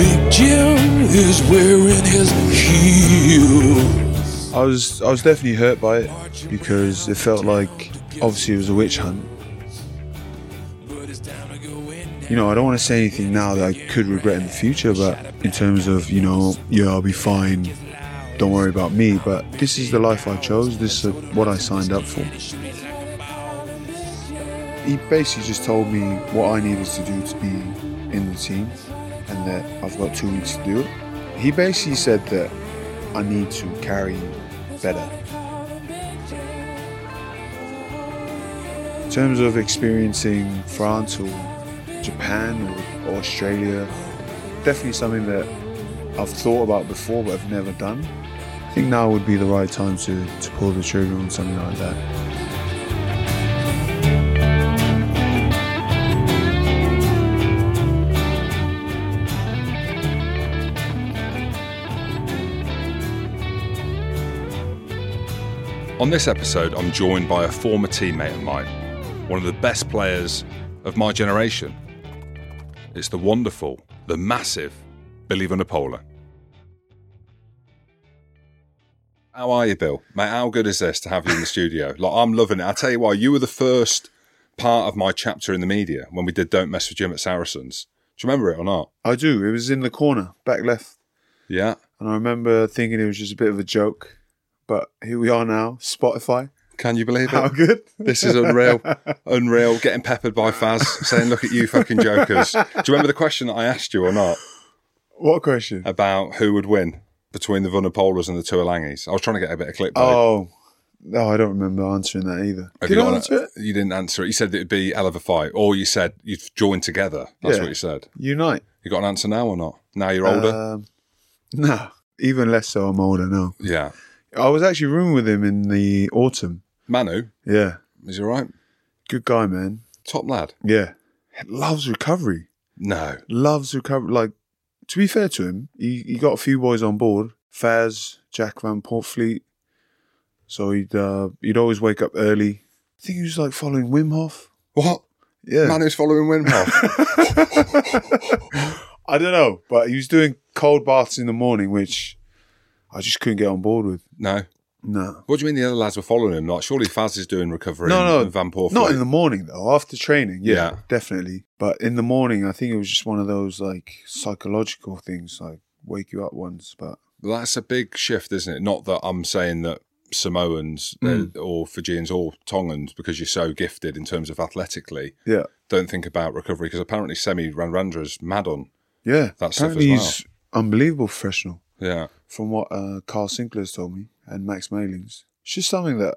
Big Jim is wearing his heels. I was I was definitely hurt by it because it felt like obviously it was a witch hunt. You know, I don't want to say anything now that I could regret in the future, but in terms of, you know, yeah, I'll be fine. Don't worry about me, but this is the life I chose. This is what I signed up for. He basically just told me what I needed to do to be in the team that I've got two weeks to do it. He basically said that I need to carry better. In terms of experiencing France or Japan or Australia, definitely something that I've thought about before but I've never done. I think now would be the right time to, to pull the trigger on something like that. On this episode, I'm joined by a former teammate of mine, one of the best players of my generation. It's the wonderful, the massive Billy Vunipola. How are you, Bill? Mate, how good is this to have you in the studio? Like, I'm loving it. I'll tell you why, you were the first part of my chapter in the media when we did Don't Mess with Jim at Saracens. Do you remember it or not? I do. It was in the corner, back left. Yeah. And I remember thinking it was just a bit of a joke. But here we are now, Spotify. Can you believe it? How good? This is unreal. unreal. Getting peppered by Faz saying, look at you fucking jokers. Do you remember the question that I asked you or not What question? about who would win between the Vunipolas and the Tuilagis? I was trying to get a bit of clickbait. Oh, no, I don't remember answering that either. Have Did you I answer it? You didn't answer it. You said it'd be hell of a fight, or you said you'd join together. That's Yeah. what you said. Unite. You got an answer now or not? Now you're older. Um, no, even less so. I'm older now. yeah. I was actually rooming with him in the autumn. Manu, Yeah, is he all right? good guy, man. Top lad. Yeah, loves recovery. No. Loves recovery. Like to be fair to him, he, he got a few boys on board. Faz, Jack Van Poortvliet. So he'd uh, he'd always wake up early. I think he was like following Wim Hof. What? Yeah, Manu's following Wim Hof. I don't know, but he was doing cold baths in the morning, which I just couldn't get on board with. no. No. What do you mean the other lads were following him? Like, surely Faz is doing recovery. No, no, and Van Poortvliet. Not in the morning though. After training, yeah, Yeah. definitely. But in the morning, I think it was just one of those like psychological things, like wake you up once. But that's a big shift, isn't it? Not that I'm saying that Samoans Mm. or Fijians or Tongans, because you're so gifted in terms of athletically, yeah, don't think about recovery. Because apparently Semi Radradra's mad on. yeah. That stuff as well. he's unbelievable professional, Yeah. from what uh, Kyle Sinckler's told me and Max Malins. It's just something that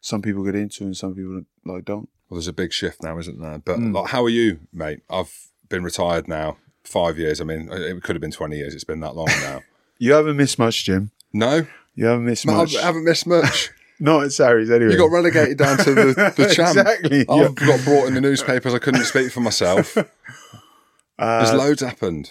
some people get into and some people like don't. Well, there's a big shift now, isn't there? But Mm. like, how are you, mate? I've been retired now five years. I mean, it could have been 20 years. It's been that long now. You haven't missed much, Jim. no, You haven't missed I much. I haven't missed much. Not at Sarries anyway. You got relegated down to the, the champ. Exactly, I've yeah. got brought in the newspapers. I couldn't speak for myself. There's Uh, loads happened.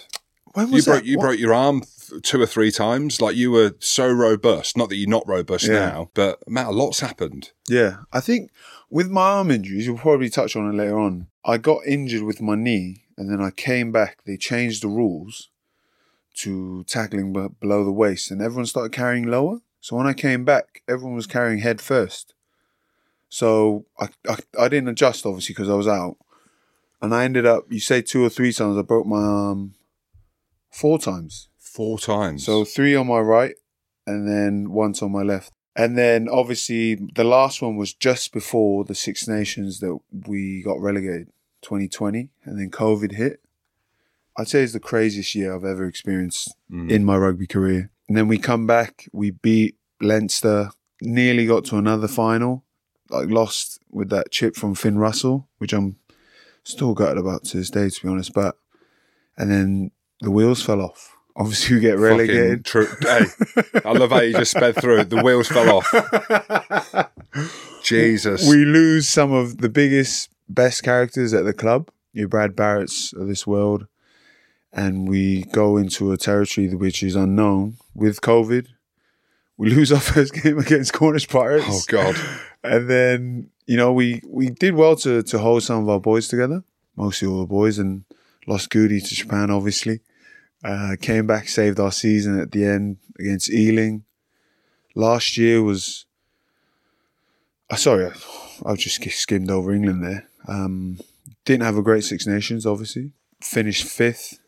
when You was broke you What- broke your arm two or three times. Like you were so robust. Not that you're not robust Yeah. now, but man, a lot's happened. Yeah, I think with my arm injuries, you'll probably touch on it later on. I got injured with my knee, and then I came back. They changed the rules to tackling below the waist, and everyone started carrying lower. So when I came back, everyone was carrying head first. So I I, I didn't adjust obviously because I was out, and I ended up. You say two or three times. I broke my arm four times. Four times. So three on my right, and then once on my left. And then obviously the last one was just before the Six Nations that we got relegated, 2020, and then COVID hit. I'd say it's the craziest year I've ever experienced Mm. in my rugby career. And then we come back, we beat Leinster, nearly got to another final, like lost with that chip from Finn Russell, which I'm still gutted about to this day, to be honest. But and then the wheels fell off. Obviously, we get relegated. True. Hey, I love how you just sped through. The wheels fell off. Jesus. We lose some of the biggest, best characters at the club. Your Brad Barritt's of this world, and we go into a territory which is unknown with COVID. We lose our first game against Cornish Pirates. oh God. And then, you know, we, we did well to, to hold some of our boys together, mostly all the boys, and lost Goody to Japan, obviously. Uh, came back, saved our season at the end against Ealing. Last year was. Uh, sorry, I, I just skimmed over England there. Um, didn't have a great Six Nations, obviously. Finished fifth.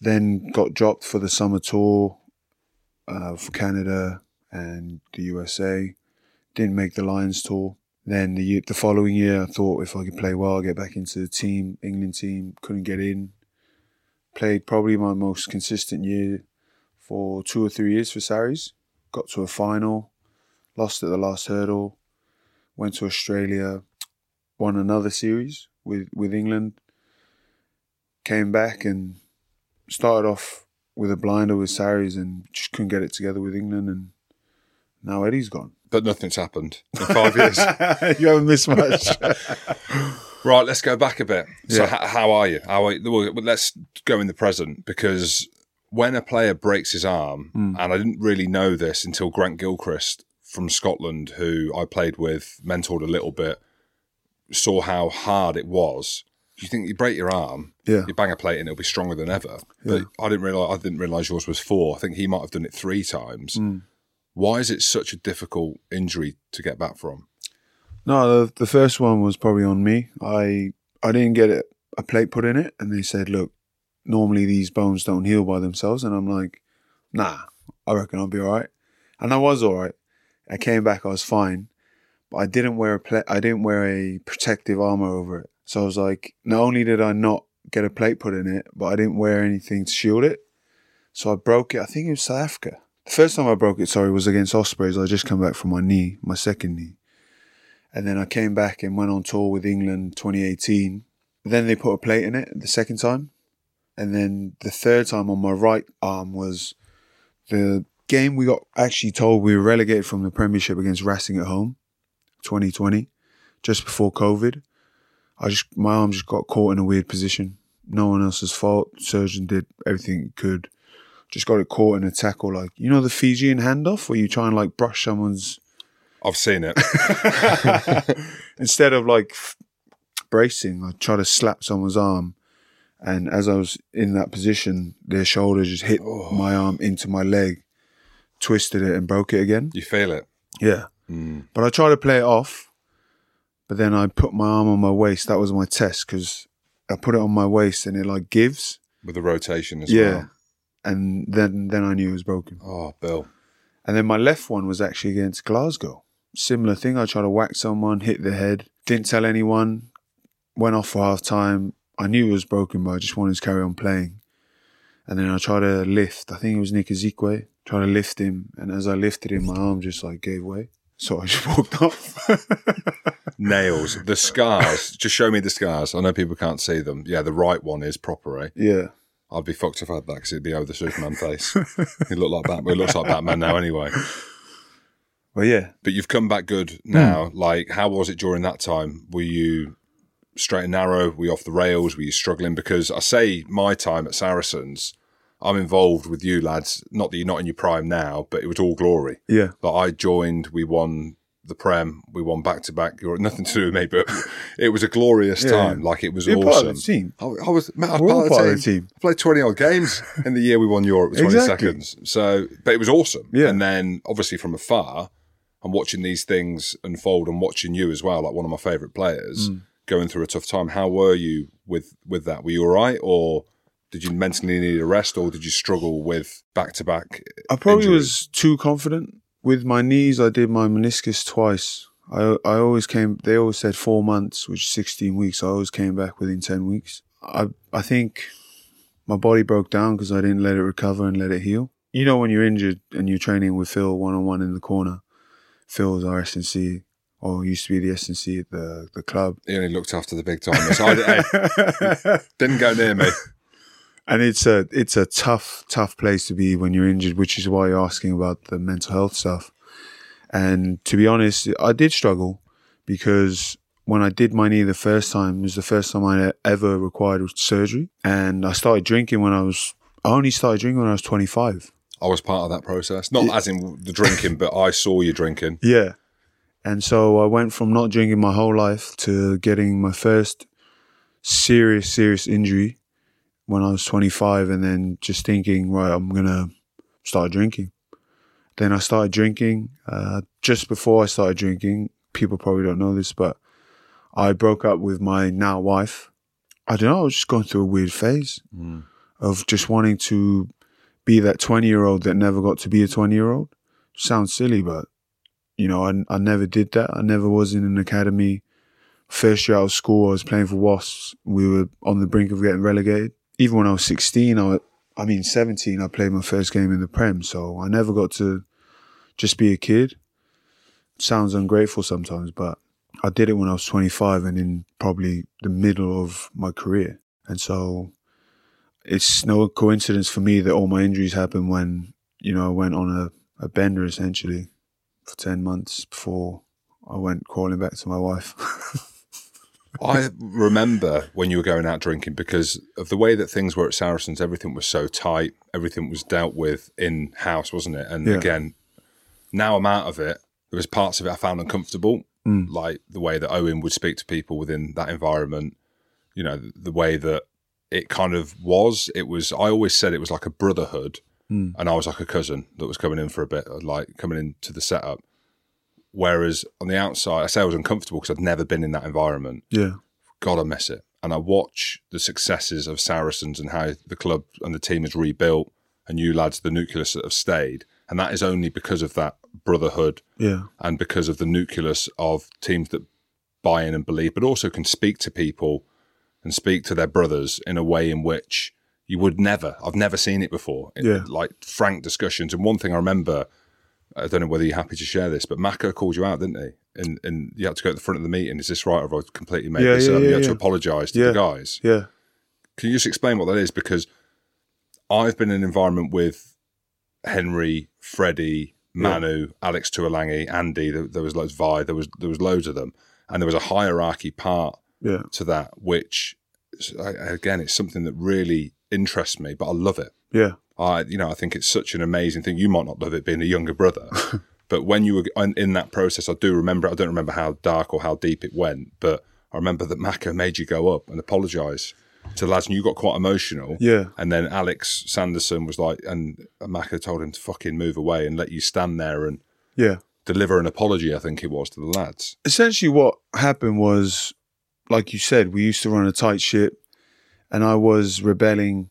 Then got dropped for the summer tour uh, for Canada and the USA didn't make the Lions tour. Then the the following year, I thought if I could play well, I'll get back into the team, England team. Couldn't get in. Played probably my most consistent year for two or three years for Sarries. Got to a final, lost at the last hurdle. Went to Australia, won another series with with England. Came back and started off with a blinder with Sarries and just couldn't get it together with England and now Eddie's gone. But nothing's happened in five years. you haven't missed much. Right, let's go back a bit. So, Yeah. h- how are you? How are you? Well, let's go in the present because when a player breaks his arm, Hmm. and I didn't really know this until Grant Gilchrist from Scotland, who I played with, mentored a little bit, saw how hard it was. You think you break your arm, Yeah. you bang a plate and it'll be stronger than ever. But I didn't realize I didn't realize yours was four. I think he might have done it three times. Hmm. Why is it such a difficult injury to get back from? No, the, the first one was probably on me. I I didn't get a plate put in it, and they said, look, normally these bones don't heal by themselves, and I'm like, nah, I reckon I'll be all right, and I was all right. I came back, I was fine, but I didn't wear a pla- I didn't wear a protective armor over it. So I was like, not only did I not get a plate put in it, but I didn't wear anything to shield it. So I broke it. I think it was South Africa. The first time I broke it, sorry, was against Ospreys. I just come back from my knee, my second knee. And then I came back and went on tour with England 2018. Then they put a plate in it the second time. And then the third time on my right arm was the game we got actually told we were relegated from the Premiership against Racing at home, 2020, just before COVID. I just my arm just got caught in a weird position. No one else's fault. Surgeon did everything he could. Just got it caught in a tackle, like you know the Fijian handoff where you try and like brush someone's I've seen it. instead of like f- bracing, I try to slap someone's arm. And as I was in that position, their shoulder just hit oh. my arm into my leg, twisted it, and broke it again. you feel it. Yeah. Hmm. But I try to play it off, but then I put my arm on my waist. That was my test because I put it on my waist and it like gives. with the rotation as yeah. well. And then then I knew it was broken. Oh, Bill. And then my left one was actually against Glasgow. Similar thing. I tried to whack someone, hit the head, didn't tell anyone, went off for half time. I knew it was broken, but I just wanted to carry on playing. And then I tried to lift. I think it was Nick Isiekwe. Tried to lift him, and as I lifted him, my arm just like gave way. So I just walked off. Nails, the scars. Just show me the scars. I know people can't see them. Yeah, the right one is proper, eh? yeah. I'd be fucked if I had that because it'd be over the Superman face. He looked like Batman. It looks like Batman now anyway. But yeah, But you've come back good now. Hmm. Like, how was it during that time? Were you straight and narrow? Were you off the rails? Were you struggling? Because I say my time at Saracens, I'm involved with you lads. Not that you're not in your prime now, but it was all glory. yeah. Like I joined, we won the Prem, we won back to back. You're nothing to do with me, but it was a glorious Yeah. time. Like it was You're awesome. part of the team. I, I was, I was part, part of of the team. I played 20 odd games in the year we won Europe with 20 Exactly. seconds. So, but it was awesome. Yeah. And then obviously from afar, I'm watching these things unfold and watching you as well, like one of my favourite players Mm. going through a tough time. How were you with, with that? Were you all right? Or did you mentally need a rest or did you struggle with back to back? I probably was too confident with my knees. I did my meniscus twice. I I always came. They always said four months, which is sixteen weeks. I always came back within ten weeks. I I think my body broke down because I didn't let it recover and let it heal. You know when you're injured and you're training with Phil one on one in the corner, Phil's our S&C, or used to be the S&C at the, the club. He only looked after the big timers. I hey, didn't go near me. And it's a it's a tough tough place to be when you're injured, which is why you're asking about the mental health stuff. And to be honest, I did struggle because when I did my knee the first time, it was the first time I ever required surgery. And I started drinking when I was I only started drinking when I was 25. I was part of that process. Not as in the drinking, but I saw you drinking. Yeah. And so I went from not drinking my whole life to getting my first serious, serious injury when I was 25 and then just thinking, right, I'm going to start drinking. Then I started drinking. Uh, just before I started drinking, people probably don't know this, but I broke up with my now wife. I don't know, I was just going through a weird phase of just wanting to be that 20 year old that never got to be a 20 year old. Sounds silly, but you know, I, I never did that. I never was in an academy. First year out of school, I was playing for Wasps. We were on the brink of getting relegated. Even when I was 16, I, I mean 17, I played my first game in the Prem. So I never got to just be a kid. Sounds ungrateful sometimes, but I did it when I was 25 and in probably the middle of my career. And so it's no coincidence for me that all my injuries happened when, you know, I went on a, a bender essentially for 10 months before I went crawling back to my wife. I remember when you were going out drinking because of the way that things were at Saracens, everything was so tight, everything was dealt with in house, wasn't it? And Yeah. again, now I'm out of it. There was parts of it I found uncomfortable, mm. like the way that Owen would speak to people within that environment. You know, the way that it kind of was. It was. I always said it was like a brotherhood, hmm. and I was like a cousin that was coming in for a bit, like coming into the setup. Whereas on the outside, I say I was uncomfortable because I'd never been in that environment. yeah. God, I miss it. And I watch the successes of Saracens and how the club and the team has rebuilt, and you lads, the nucleus that have stayed. And that is only because of that brotherhood Yeah. and because of the nucleus of teams that buy in and believe, but also can speak to people and speak to their brothers in a way in which you would never, I've never seen it before. It- Yeah. Like frank discussions. And one thing I remember, I don't know whether you're happy to share this, but Mako called you out, didn't he? And, and you had to go at the front of the meeting. Is this right? Or have I completely made Yeah, this yeah, up? yeah, you had to apologise to the guys. Yeah. Can you just explain what that is? Because I've been in an environment with Henry, Freddie, Manu, Alex Tuilagi, Andy. There, there was loads Vi. There was there was loads of them, and there was a hierarchy part Yeah. to that, which again, it's something that really interests me. But I love it. Yeah. I, you know, I think it's such an amazing thing. You might not love it being a younger brother, but when you were in, in that process, I do remember. I don't remember how dark or how deep it went, but I remember that Mako made you go up and apologise to the lads, and you got quite emotional. Yeah. And then Alex Sanderson was like, and Mako told him to fucking move away and let you stand there and Yeah. deliver an apology. I think it was to the lads. essentially what happened was like you said we used to run a tight ship and i was rebelling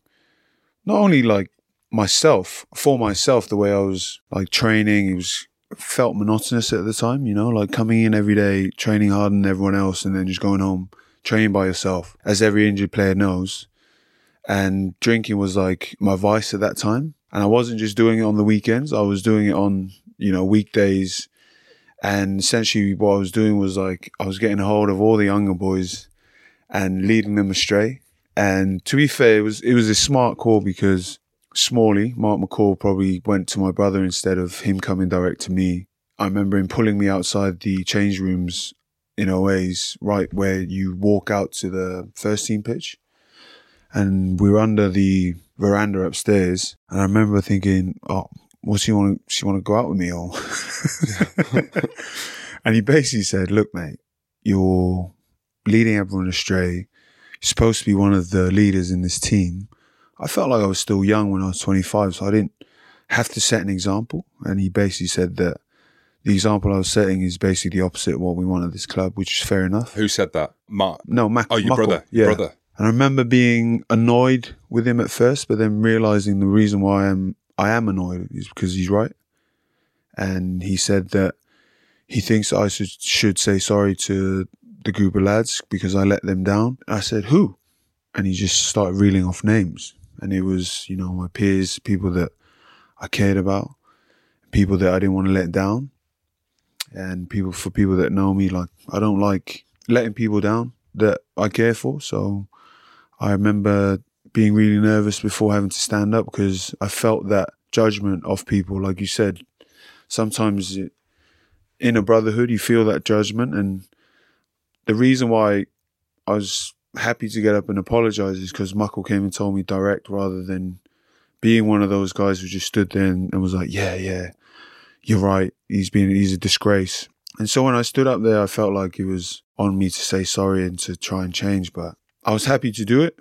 not only like myself for myself the way i was like training it was felt monotonous at the time you know like coming in every day training harder than everyone else and then just going home training by yourself as every injured player knows. And drinking was like my vice at that time and i wasn't just doing it on the weekends i was doing it on you know weekdays and essentially, what I was doing was like I was getting hold of all the younger boys and leading them astray. And to be fair, it was it was a smart call because Smalley, Mark McCall, probably went to my brother instead of him coming direct to me. I remember him pulling me outside the change rooms in OAs, right where you walk out to the first team pitch. And we were under the veranda upstairs. And I remember thinking, oh, what's he want to, she want to go out with me or? and he basically said, look, mate, you're leading everyone astray. You're supposed to be one of the leaders in this team. I felt like I was still young when I was 25, so I didn't have to set an example. And he basically said that the example I was setting is basically the opposite of what we want at this club, which is fair enough. Who said that? Mark. No, Mac. Oh, your Muckle, brother. Yeah. Your brother. And I remember being annoyed with him at first, but then realizing the reason why I'm I am annoyed is because he's right. And he said that he thinks I should should say sorry to the group of lads because I let them down. I said, Who? And he just started reeling off names. And it was, you know, my peers, people that I cared about, people that I didn't want to let down. and people for people that know me, like I don't like letting people down that I care for. So I remember being really nervous before having to stand up because I felt that judgment of people. Like you said, sometimes it, in a brotherhood you feel that judgment, and the reason why I was happy to get up and apologize is because Muckle came and told me direct rather than being one of those guys who just stood there and, and was like, yeah, yeah, you're right. He's been, he's a disgrace. And so when I stood up there, I felt like it was on me to say sorry and to try and change. But I was happy to do it,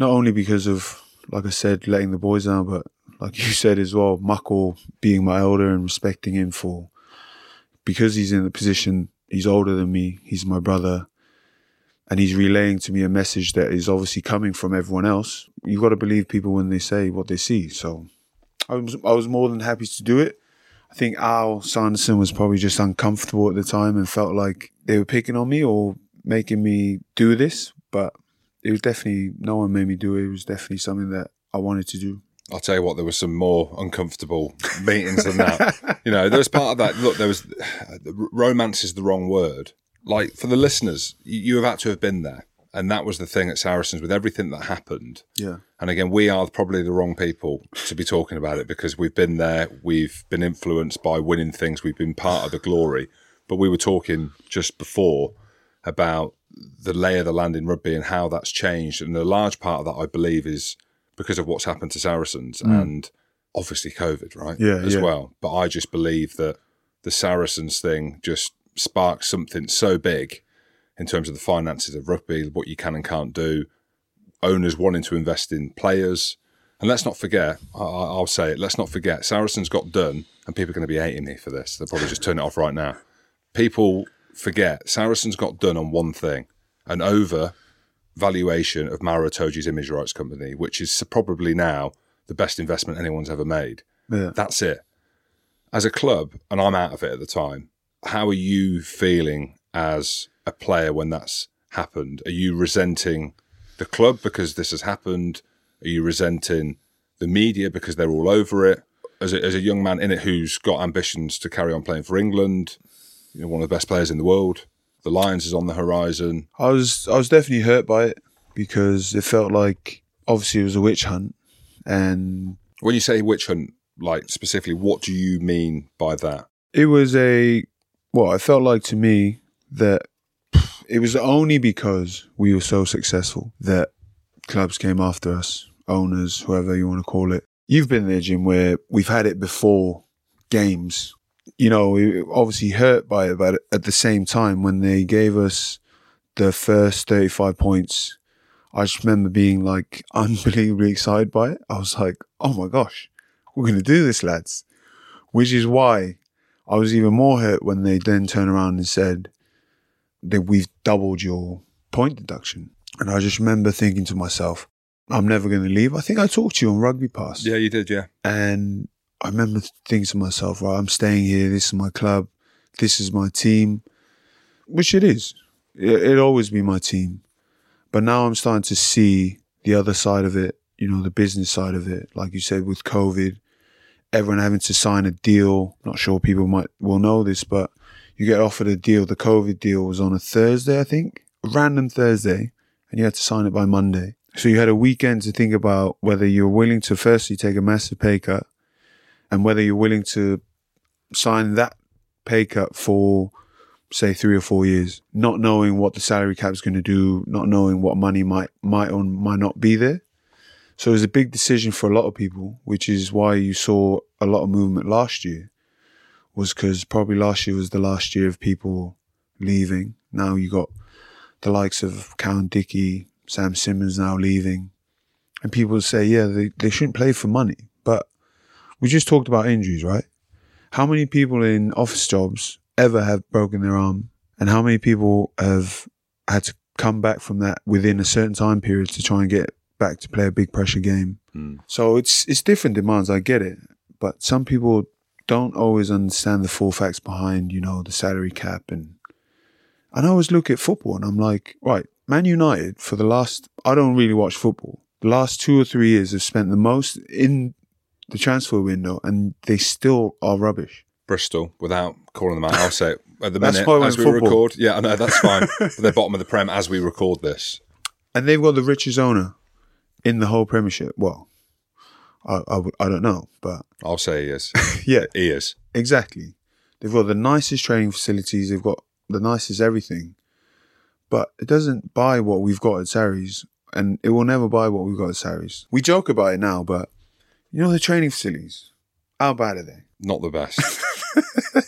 not only because of, like I said, letting the boys down, but like you said as well, Muckle being my elder and respecting him for, because he's in the position, he's older than me, he's my brother, and he's relaying to me a message that is obviously coming from everyone else. You've got to believe people when they say what they see. So I was, I was more than happy to do it. I think Al Sanderson was probably just uncomfortable at the time and felt like they were picking on me or making me do this. But it was definitely, no one made me do it. It was definitely something that I wanted to do. I'll tell you what, there was some more uncomfortable meetings than that. you know, there was part of that. Look, there was romance is the wrong word. Like for the listeners, you, you have had to have been there, and that was the thing at Saracens with everything that happened. Yeah. And again, we are probably the wrong people to be talking about it because we've been there, we've been influenced by winning things, we've been part of the glory. But we were talking just before about the lay of the land in rugby and how that's changed. And a large part of that, I believe, is because of what's happened to Saracens mm. and obviously COVID, right? Yeah, as yeah. well. But I just believe that the Saracens thing just sparked something so big in terms of the finances of rugby, what you can and can't do, owners wanting to invest in players. And let's not forget, I, I- I'll say it, let's not forget, Saracens got done, and people are going to be hating me for this. They'll probably just turn it off right now. People forget, Saracens got done on one thing an over valuation of Maro Itoje's image rights company, which is probably now the best investment anyone's ever made. Yeah. That's it. As a club, and I'm out of it at the time, how are you feeling as a player when that's happened? Are you resenting the club because this has happened? Are you resenting the media because they're all over it? As a, as a young man in it who's got ambitions to carry on playing for England, you know, one of the best players in the world, the Lions is on the horizon. I was I was definitely hurt by it because it felt like obviously it was a witch hunt, and When you say witch hunt, like specifically, what do you mean by that? it was a well. It felt like to me that it was only because we were so successful that clubs came after us, owners, whoever you want to call it. You've been there, Jim, where we've had it before games. You know, we were obviously hurt by it, but at the same time, when they gave us the first 35 points, I just remember being like unbelievably excited by it. I was like, oh my gosh, we're going to do this, lads. Which is why I was even more hurt when they then turned around and said that we've doubled your point deduction. And I just remember thinking to myself, I'm never going to leave. I think I talked to you on Rugby Pass. Yeah, you did, yeah. And I remember thinking to myself, right, I'm staying here. This is my club. This is my team, which it is. It, it'll always be my team. But now I'm starting to see the other side of it, you know, the business side of it. Like you said, with COVID, everyone having to sign a deal. Not sure people might will know this, but you get offered a deal. The COVID deal was on a Thursday, I think, a random Thursday, and you had to sign it by Monday. So you had a weekend to think about whether you're willing to firstly take a massive pay cut and whether you're willing to sign that pay cut for say three or four years, not knowing what the salary cap is going to do, not knowing what money might might or might not be there. So it was a big decision for a lot of people, which is why you saw a lot of movement last year. Was because probably last year was the last year of people leaving. Now you got the likes of Cowan-Dickie, Sam Simmonds now leaving, and people say, yeah, they, they shouldn't play for money, but we just talked about injuries, right? How many people in office jobs ever have broken their arm? And how many people have had to come back from that within a certain time period to try and get back to play a big pressure game? Hmm. So it's it's different demands, I get it. But some people don't always understand the full facts behind, you know, the salary cap and and I always look at football and I'm like, right, Man United for the last I don't really watch football. The last two or three years have spent the most in the transfer window and they still are rubbish. Bristol, without calling them out, I'll say it. at the minute as we football. record. Yeah, I know that's fine. they're bottom of the prem as we record this. and they've got the richest owner in the whole Premiership. Well, I I, I don't know, but I'll say he is. yeah, He is. exactly. They've got the nicest training facilities. They've got the nicest everything, but it doesn't buy what we've got at Sarries, and it will never buy what we've got at Sarries. We joke about it now, but you know the training facilities. How bad are they? Not the best.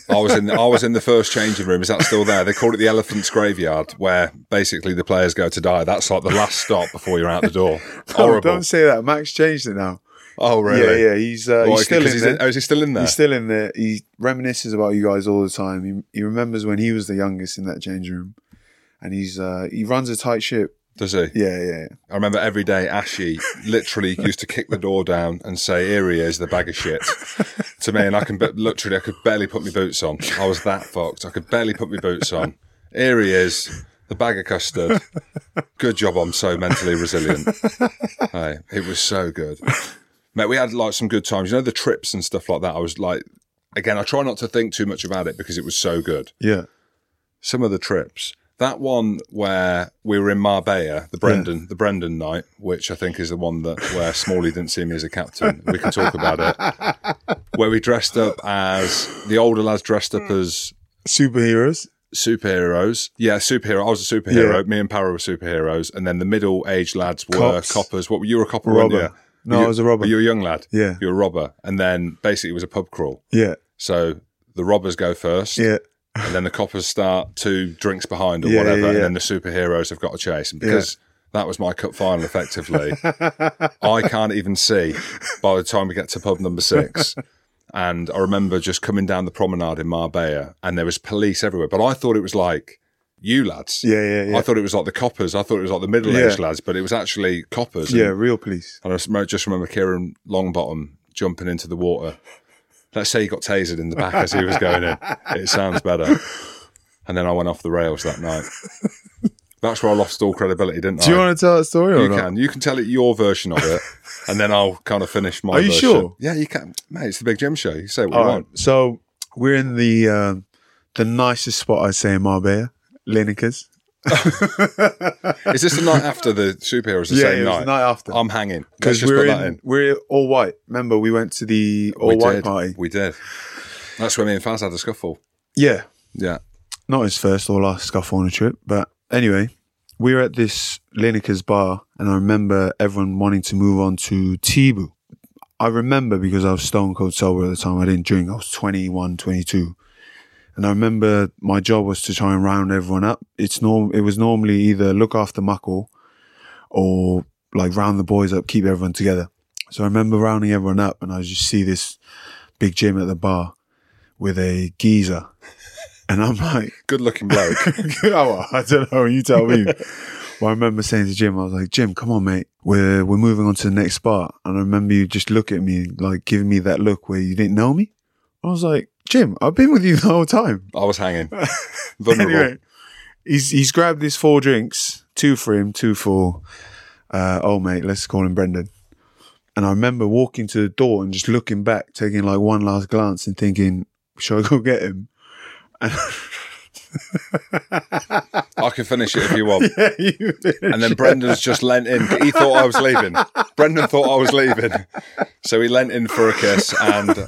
I was in. I was in the first changing room. Is that still there? They call it the elephant's graveyard, where basically the players go to die. That's like the last stop before you're out the door. Oh, Horrible. don't say that. Max changed it now. oh, really? Yeah, yeah. He's uh, Why, he's still in he's there. oh, is he still in there? He's still in there. He reminisces about you guys all the time. He, he remembers when he was the youngest in that change room, and he's uh, he runs a tight ship. Does he? Yeah, yeah. yeah. I remember every day Ashy literally used to kick the door down and say, "Here he is, the bag of shit," to me, and I can be- literally I could barely put my boots on. I was that fucked. I could barely put my boots on. Here he is, the bag of custard. Good job. I'm so mentally resilient. Hey, it was so good, mate. We had like some good times. You know the trips and stuff like that. I was like, again, I try not to think too much about it because it was so good Yeah. some of the trips. That one where we were in Marbella, the Brendan, the Brendan night, which I think is the one that where Smalley didn't see me as a captain. We can talk about it. Where we dressed up as the older lads dressed up hmm. as Superheroes. superheroes. Yeah, superhero. I was a superhero. Yeah. Me and Para were superheroes, and then the middle-aged lads were Cops. coppers. What were you? Were a copper, Robber. No, you- I was a robber. You were a young lad? Yeah. you were a robber, and then basically it was a pub crawl. Yeah. So the robbers go first Yeah. And then the coppers start two drinks behind or Yeah, whatever, yeah, and then the superheroes have got to chase. And because that was my cup final, effectively, I can't even see by the time we get to pub number six. And I remember just coming down the promenade in Marbella, and there was police everywhere. But I thought it was like you lads. Yeah, yeah, yeah. I thought it was like the coppers. I thought it was like the middle-aged Yeah. lads, but it was actually coppers. Yeah. And, Real police. and I just remember Kieran Longbottom jumping into the water. Let's say he got tasered in the back as he was going in. It sounds better. And then I went off the rails that night. That's where I lost all credibility, didn't I? Do you want to tell that story or you not? can. You can tell it your version of it, and then I'll kind of finish my Are you version. sure? Yeah, you can. Mate, it's the Big Jim Show. You say what All you right. want. So we're in the uh, the nicest spot I'd say in Marbella, Lineker's. Is this the night after the superheroes? The Yeah, same it was night? the night after. I'm hanging. Because we're in, in. we're all white. Remember, we went to the all we white did. party. We did. That's when me and Faz had a scuffle. Yeah, Yeah. not his first or last scuffle on a trip, but anyway, we were at this Lineker's bar, and I remember everyone wanting to move on to Tibu. I remember because I was stone cold sober at the time. I didn't drink. I was 21, 22. And I remember my job was to try and round everyone up. It's norm. It was normally either look after Muckle or like round the boys up, keep everyone together. So I remember rounding everyone up, and I just see this big Jim at the bar with a geezer, and I'm like, Good looking bloke. oh, I don't know. You tell me. well, I remember saying to Jim, I was like, Jim, come on, mate. We're we're moving on to the next spot. And I remember you just look at me, like giving me that look where you didn't know me. I was like, Jim, I've been with you the whole time. I was hanging. Vulnerable. Anyway, he's he's grabbed these four drinks, two for him, two for uh, oh mate, let's call him Brendan. And I remember walking to the door and just looking back, taking like one last glance and thinking, should I go get him? I can finish it if you want. Yeah, you And then Brendan's just leant in. He thought I was leaving. Brendan thought I was leaving. So he leant in for a kiss and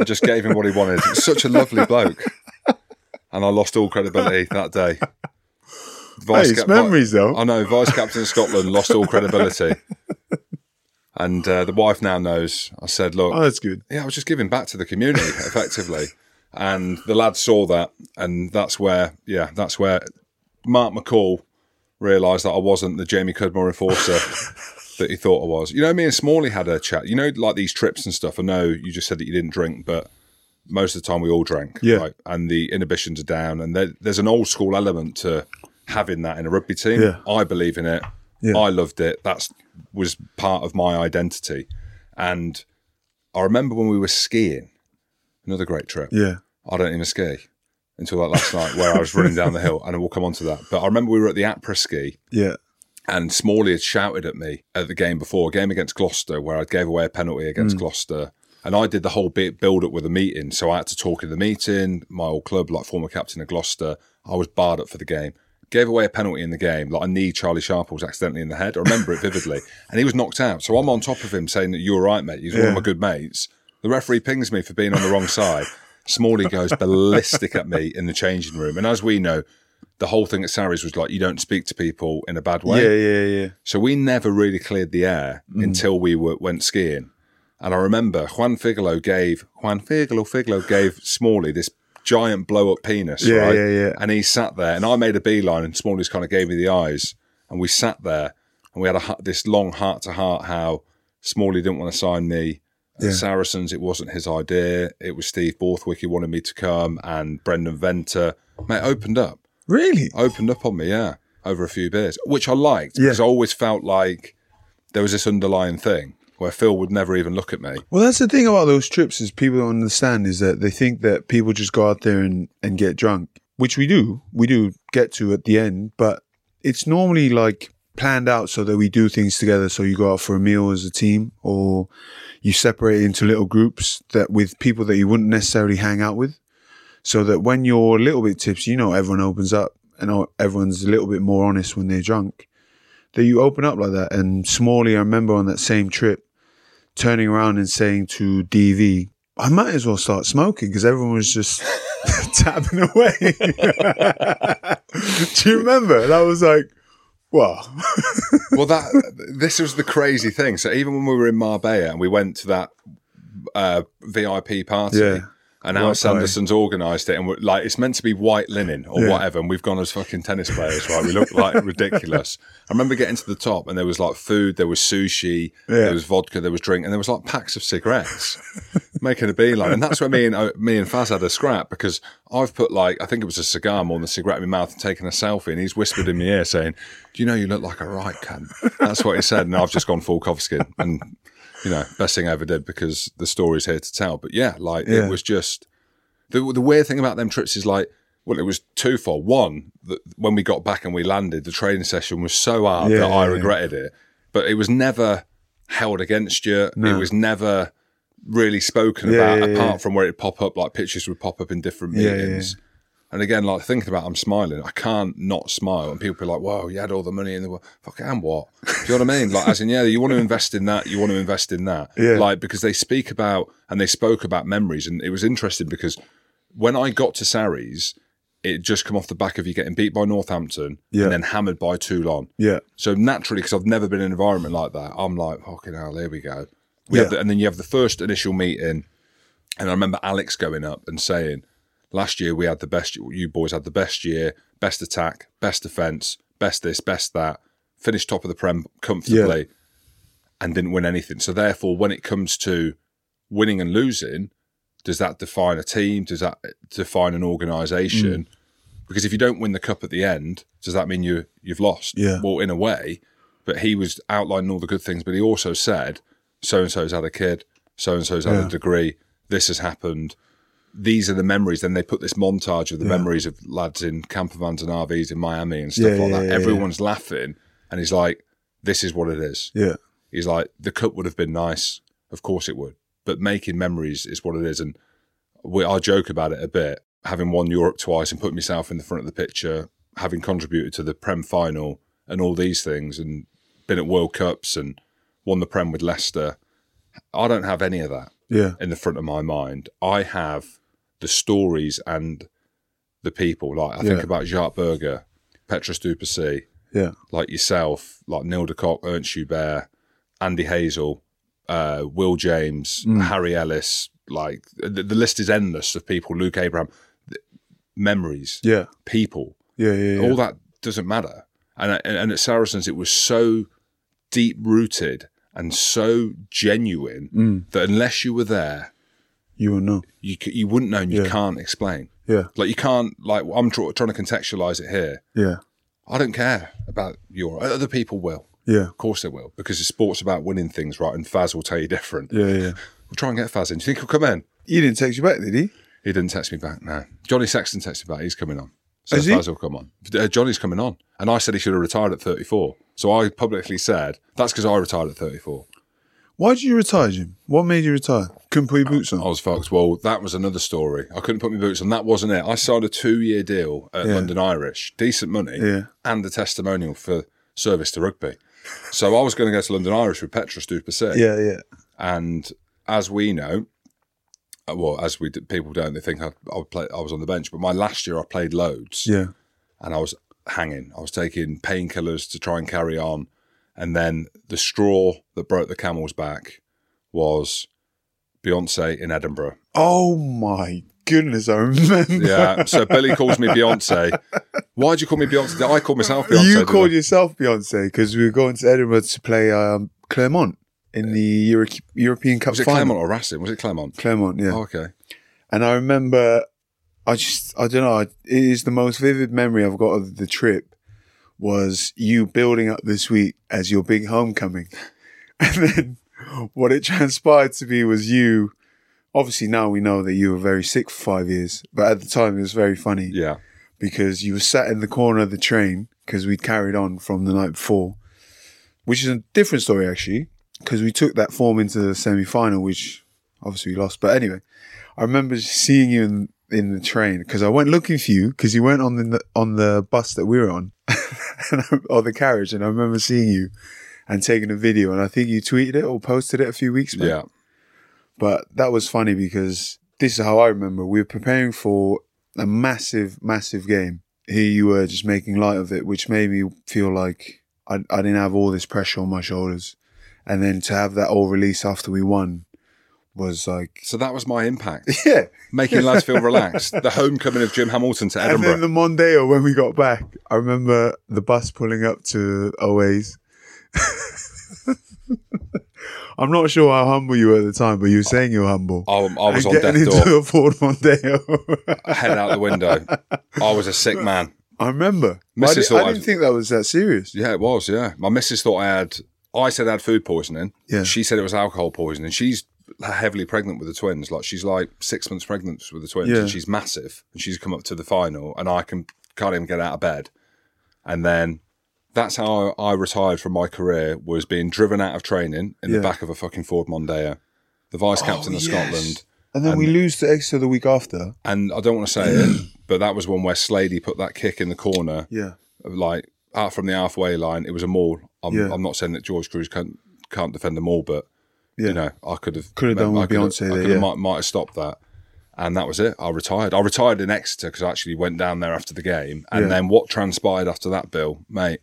I just gave him what he wanted. Such a lovely bloke. And I lost all credibility that day. Hey, it's cap- memories, though. I know. Vice captain of Scotland lost all credibility. And uh, the wife now knows. I said, look, Oh, that's good. yeah, I was just giving back to the community effectively. And the lad saw that, and that's where, yeah, that's where Mark McCall realised that I wasn't the Jamie Cudmore enforcer that he thought I was. You know, me and Smalley had a chat. You know, like these trips and stuff. I know you just said that you didn't drink, but most of the time we all drank. Yeah. Right? And the inhibitions are down, and there, there's an old school element to having that in a rugby team. Yeah. I believe in it. Yeah. I loved it. That's was part of my identity. And I remember when we were skiing, another great trip. Yeah. I don't even ski until that last night where I was running down the hill, and we'll come on to that. But I remember we were at the après ski, Yeah. And Smalley had shouted at me at the game before, a game against Gloucester, where I gave away a penalty Mm. against Gloucester. And I did the whole bit build up with a meeting. So I had to talk in the meeting. My old club, like former captain of Gloucester, I was barred up for the game. Gave away a penalty in the game. Like I knee Charlie Sharples accidentally in the head. I remember it vividly. And he was knocked out. So I'm on top of him saying that you're right, mate. He's one of my good mates. The referee pings me for being on the wrong side. Smalley goes ballistic at me in the changing room. And as we know, the whole thing at Sarries was like you don't speak to people in a bad way. Yeah, yeah, yeah. So we never really cleared the air Mm. until we were, went skiing. And I remember Juan Figallo gave Juan Figallo Figallo gave Smalley this giant blow up penis, Yeah, right? yeah, yeah. And he sat there, and I made a beeline, and Smalley's kind of gave me the eyes, and we sat there, and we had a, this long heart to heart how Smalley didn't want to sign me. Yeah. Saracens, it wasn't his idea. It was Steve Borthwick who wanted me to come, and Brendan Venter. Mate, opened up Really? opened up on me, yeah, over a few beers, which I liked because I always felt like there was this underlying thing where Phil would never even look at me. Well, that's the thing about those trips is people don't understand is that they think that people just go out there and, and get drunk, which we do. We do get to at the end, but it's normally like planned out so that we do things together. So you go out for a meal as a team or you separate into little groups that with people that you wouldn't necessarily hang out with. So that when you're a little bit tipsy, you know, everyone opens up and everyone's a little bit more honest when they're drunk. That you open up like that. And Smalley, I remember on that same trip, turning around and saying to DV, I might as well start smoking because everyone was just tapping away. Do you remember? And I was like, well, well, that this was the crazy thing. So even when we were in Marbella and we went to that uh, VIP party. Yeah. And Alex. Sanderson's organised it, and we're like, it's meant to be white linen or Yeah. whatever. And we've gone as fucking tennis players, right? We look like ridiculous. I remember getting to the top, and there was like food, there was sushi, Yeah. there was vodka, there was drink, and there was like packs of cigarettes. making a beeline, and that's where me and uh, me and Faz had a scrap because I've put like I think it was a cigar more than a cigarette in my mouth and taken a selfie, and he's whispered in my ear saying, "Do you know you look like a right cunt?" That's what he said, and I've just gone full Kovskin, and you know, best thing I ever did because the story's here to tell. But yeah, like Yeah. it was just the the weird thing about them trips is like. Well, it was twofold. One, that when we got back and we landed, the training session was so hard Yeah, that I regretted it. But it was never held against you. It was never really spoken about, apart from where it pop up, like pictures would pop up in different meetings. And again, like thinking about, it, I'm smiling. I can't not smile, and people are like, "Whoa, you had all the money in the world." Fuck, and what? Do you know what I mean? Like, as in, yeah, you want to invest in that. You want to invest in that. Yeah. Like because they speak about and they spoke about memories, and it was interesting because when I got to Sarries, it just come off the back of you getting beat by Northampton Yeah. and then hammered by Toulon. yeah, So naturally, because I've never been in an environment like that, I'm like, fucking hell, there we go. We Yeah. have the, and then you have the first initial meeting, and I remember Alex going up and saying, "Last year we had the best. You boys had the best year, best attack, best defense, best this, best that. Finished top of the prem comfortably, and didn't win anything. So therefore, when it comes to winning and losing, does that define a team? Does that define an organisation? Mm. Because if you don't win the cup at the end, does that mean you you've lost? Yeah. Well, in a way, but he was outlining all the good things. But he also said, so and so's had a kid, so and so's had Yeah. a degree. This has happened. These are the memories. Then they put this montage of the Yeah. memories of lads in camper vans and RVs in Miami and stuff Yeah, like that. Everyone's laughing, and he's like, "This is what it is." yeah, He's like, the cup would have been nice. Of course it would. But making memories is what it is. And we, I joke about it a bit, having won Europe twice and put myself in the front of the picture, having contributed to the Prem final and all these things and been at World Cups and won the Prem with Leicester. I don't have any of that yeah, in the front of my mind. I have the stories and the people. Like I think about Jacques Burger, Petrus du Plessis, yeah, like yourself, like Neil de Kock, Ernst Joubert, Andy Hazell, uh, Will James, Mm. Harry Ellis. Like the, the list is endless of people. Luke Abraham, th- memories, yeah, people. yeah, yeah, yeah. All that doesn't matter. And, and and at Saracens, it was so deep rooted and so genuine Mm. that unless you were there, you wouldn't know. you c- you wouldn't know. and You Yeah. can't explain. Yeah, Like you can't. Like I'm tr- trying to contextualize it here. yeah, I don't care about your other people will. yeah, Of course they will, because the sport's about winning things, right? And Faz will tell you different. yeah, yeah. We'll try and get Faz in. Do you think he'll come in? He didn't text you back, did he? He didn't text me back. No. Johnny Sexton texted me back. He's coming on. So Is he? Faz will come on. Uh, Johnny's coming on. And I said he should have retired at 34. So I publicly said, that's because I retired at 34. Why did you retire, Jim? What made you retire? Couldn't put your boots on. I was fucked. Well, that was another story. I couldn't put my boots on. That wasn't it. I signed a two-year deal at Yeah. London Irish, decent money, Yeah. and a testimonial for service to rugby. So I was going to go to London Irish with Petrus du Plessis. yeah, yeah. And as we know, uh, well, as we people don't, they think I, I play. I was on the bench, but my last year I played loads, Yeah. and I was hanging. I was taking painkillers to try and carry on, and then the straw that broke the camel's back was Beyonce in Edinburgh. Oh my goodness, I remember. Yeah. So Billy calls me Beyonce. Why'd you call me Beyonce? I called myself Beyonce. you called I? yourself Beyonce because we were going to Edinburgh to play um, Clermont in the Euro- European Cup Was it final. Claremont or Racing? Was it Clermont? Clermont, yeah. Oh, okay. And I remember, I just, I don't know, it is the most vivid memory I've got of the trip was you building up this week as your big homecoming. And then what it transpired to be was you, obviously now we know that you were very sick for five years, but at the time it was very funny Yeah. because you were sat in the corner of the train because we'd carried on from the night before, which is a different story actually, because we took that form into the semi final, which obviously we lost. But anyway, I remember seeing you in, in the train because I went looking for you because you weren't on the on the bus that we were on or the carriage, and I remember seeing you and taking a video, and I think you tweeted it or posted it a few weeks back. Yeah. But that was funny because this is how I remember. We were preparing for a massive, massive game. Here you were just making light of it, which made me feel like I, I didn't have all this pressure on my shoulders. And then to have that all release after we won was like, So that was my impact. yeah. Making lads feel relaxed. The homecoming of Jim Hamilton to And Edinburgh. then the Mondeo, when we got back, I remember the bus pulling up to Oways. I'm not sure how humble you were at the time, but you were saying you were humble. I, I was And on getting death into door, a Ford Mondeo. head out the window. I was a sick man. I remember. Mrs. thought I I- didn't think that was that serious. Yeah, it was. Yeah, my missus thought I had. I said I had food poisoning. Yeah. She said it was alcohol poisoning. She's heavily pregnant with the twins. Like she's like six months pregnant with the twins, Yeah. and she's massive. And she's come up to the final, and I can can't even get out of bed. And then that's how I retired from my career was being driven out of training in Yeah. the back of a fucking Ford Mondeo, the vice captain Oh, of yes. Scotland. And then we lose to Exeter the week after. And I don't want to say it, but that was one where Slady put that kick in the corner Yeah. like out from the halfway line. It was a maul. I'm, Yeah. I'm not saying that George Kruis can't can't defend a maul, but Yeah. you know, I could have Could have done with I could have- Beyonce I there, yeah. might, might have stopped that, and that was it. I retired. I retired in Exeter because I actually went down there after the game, and Yeah. then what transpired after that, Bill, mate?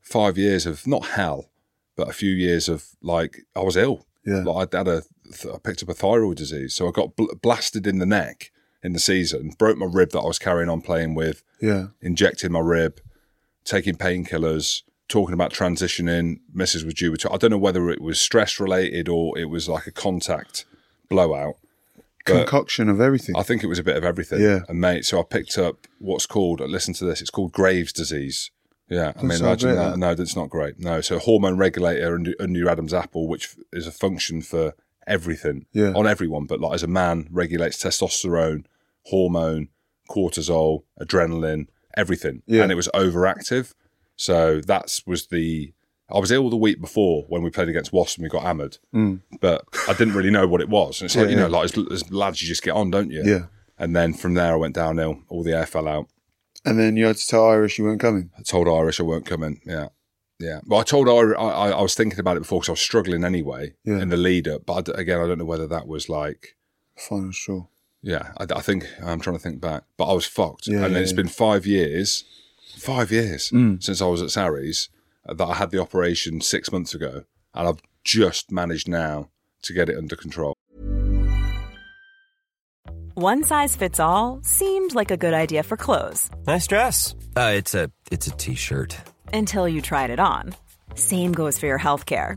Five years of not hell, but a few years of like I was ill. Yeah. Like I had a, I picked up a thyroid disease, so I got bl- blasted in the neck in the season, broke my rib that I was carrying on playing with Yeah. injecting my rib, taking painkillers, talking about transitioning. Mrs. was due. To, I don't know whether it was stress related or it was like a contact blowout. Concoction of everything. I think it was a bit of everything. Yeah. And mate, so I picked up what's called. Listen to this. It's called Graves' disease. Yeah, I mean, imagine great, that. that. No, that's not great. No, so hormone regulator under, under your Adam's apple, which is a function for everything Yeah. on everyone, but like as a man, regulates testosterone, hormone, cortisol, adrenaline, everything, Yeah. and it was overactive. So that was the. I was ill the week before when we played against Wasp and we got hammered, but I didn't really know what it was. And it's like Mm. Yeah, you know, like as, as lads, you just get on, don't you? Yeah. And then from there, I went downhill. All the air fell out. and then you had to tell Irish you weren't coming. I told Irish I weren't coming. Yeah. Yeah. Well, I told Irish, I, I, I was thinking about it before because I was struggling anyway Yeah. in the lead up. But I again, I don't know whether that was like, Final straw. yeah, I, I think I'm trying to think back, but I was fucked. Yeah, and then yeah, it's yeah. been five years, five years Mm. since I was at Sarries uh, that I had the operation six months ago. And I've just managed now to get it under control. One size fits all seemed like a good idea for clothes Nice dress. Uh, it's a it's a t-shirt. until you tried it on. Same goes for your healthcare.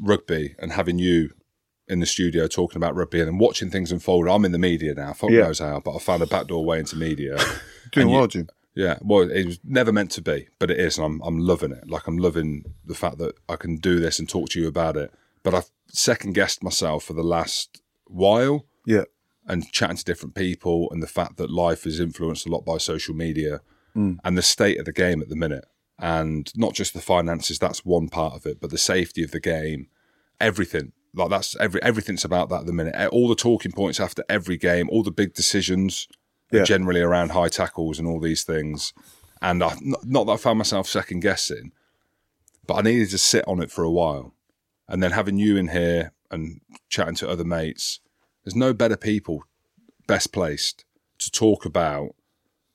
rugby and having you in the studio talking about rugby and then watching things unfold, I'm in the media now. Fuck Yeah. knows how, but I found a backdoor way into media. Doing well, Jim. Yeah, well, it was never meant to be, but it is, and I'm I'm loving it. Like I'm loving the fact that I can do this and talk to you about it. But I've second guessed myself for the last while Yeah. and chatting to different people, and the fact that life is influenced a lot by social media Mm. and the state of the game at the minute, and not just the finances. That's one part of it, but the safety of the game, everything. Like that's every everything's about that at the minute. All the talking points after every game, all the big decisions Yeah. generally around high tackles and all these things. And I, not, not that I found myself second guessing, but I needed to sit on it for a while. And then having you in here and chatting to other mates, there's no better people best placed to talk about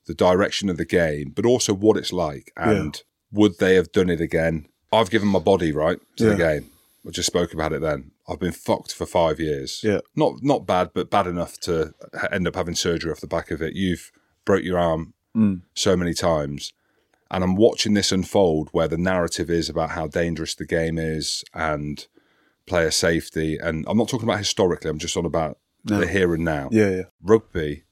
the direction of the game, but also what it's like and would they have done it again? I've given my body right to the game. I just spoke about it then. I've been fucked for five years. Yeah. Not not bad, but bad enough to end up having surgery off the back of it. You've broke your arm Mm. so many times. And I'm watching this unfold where the narrative is about how dangerous the game is and player safety. And I'm not talking about historically, I'm just on about No. the here and now. Yeah, yeah. Rugby,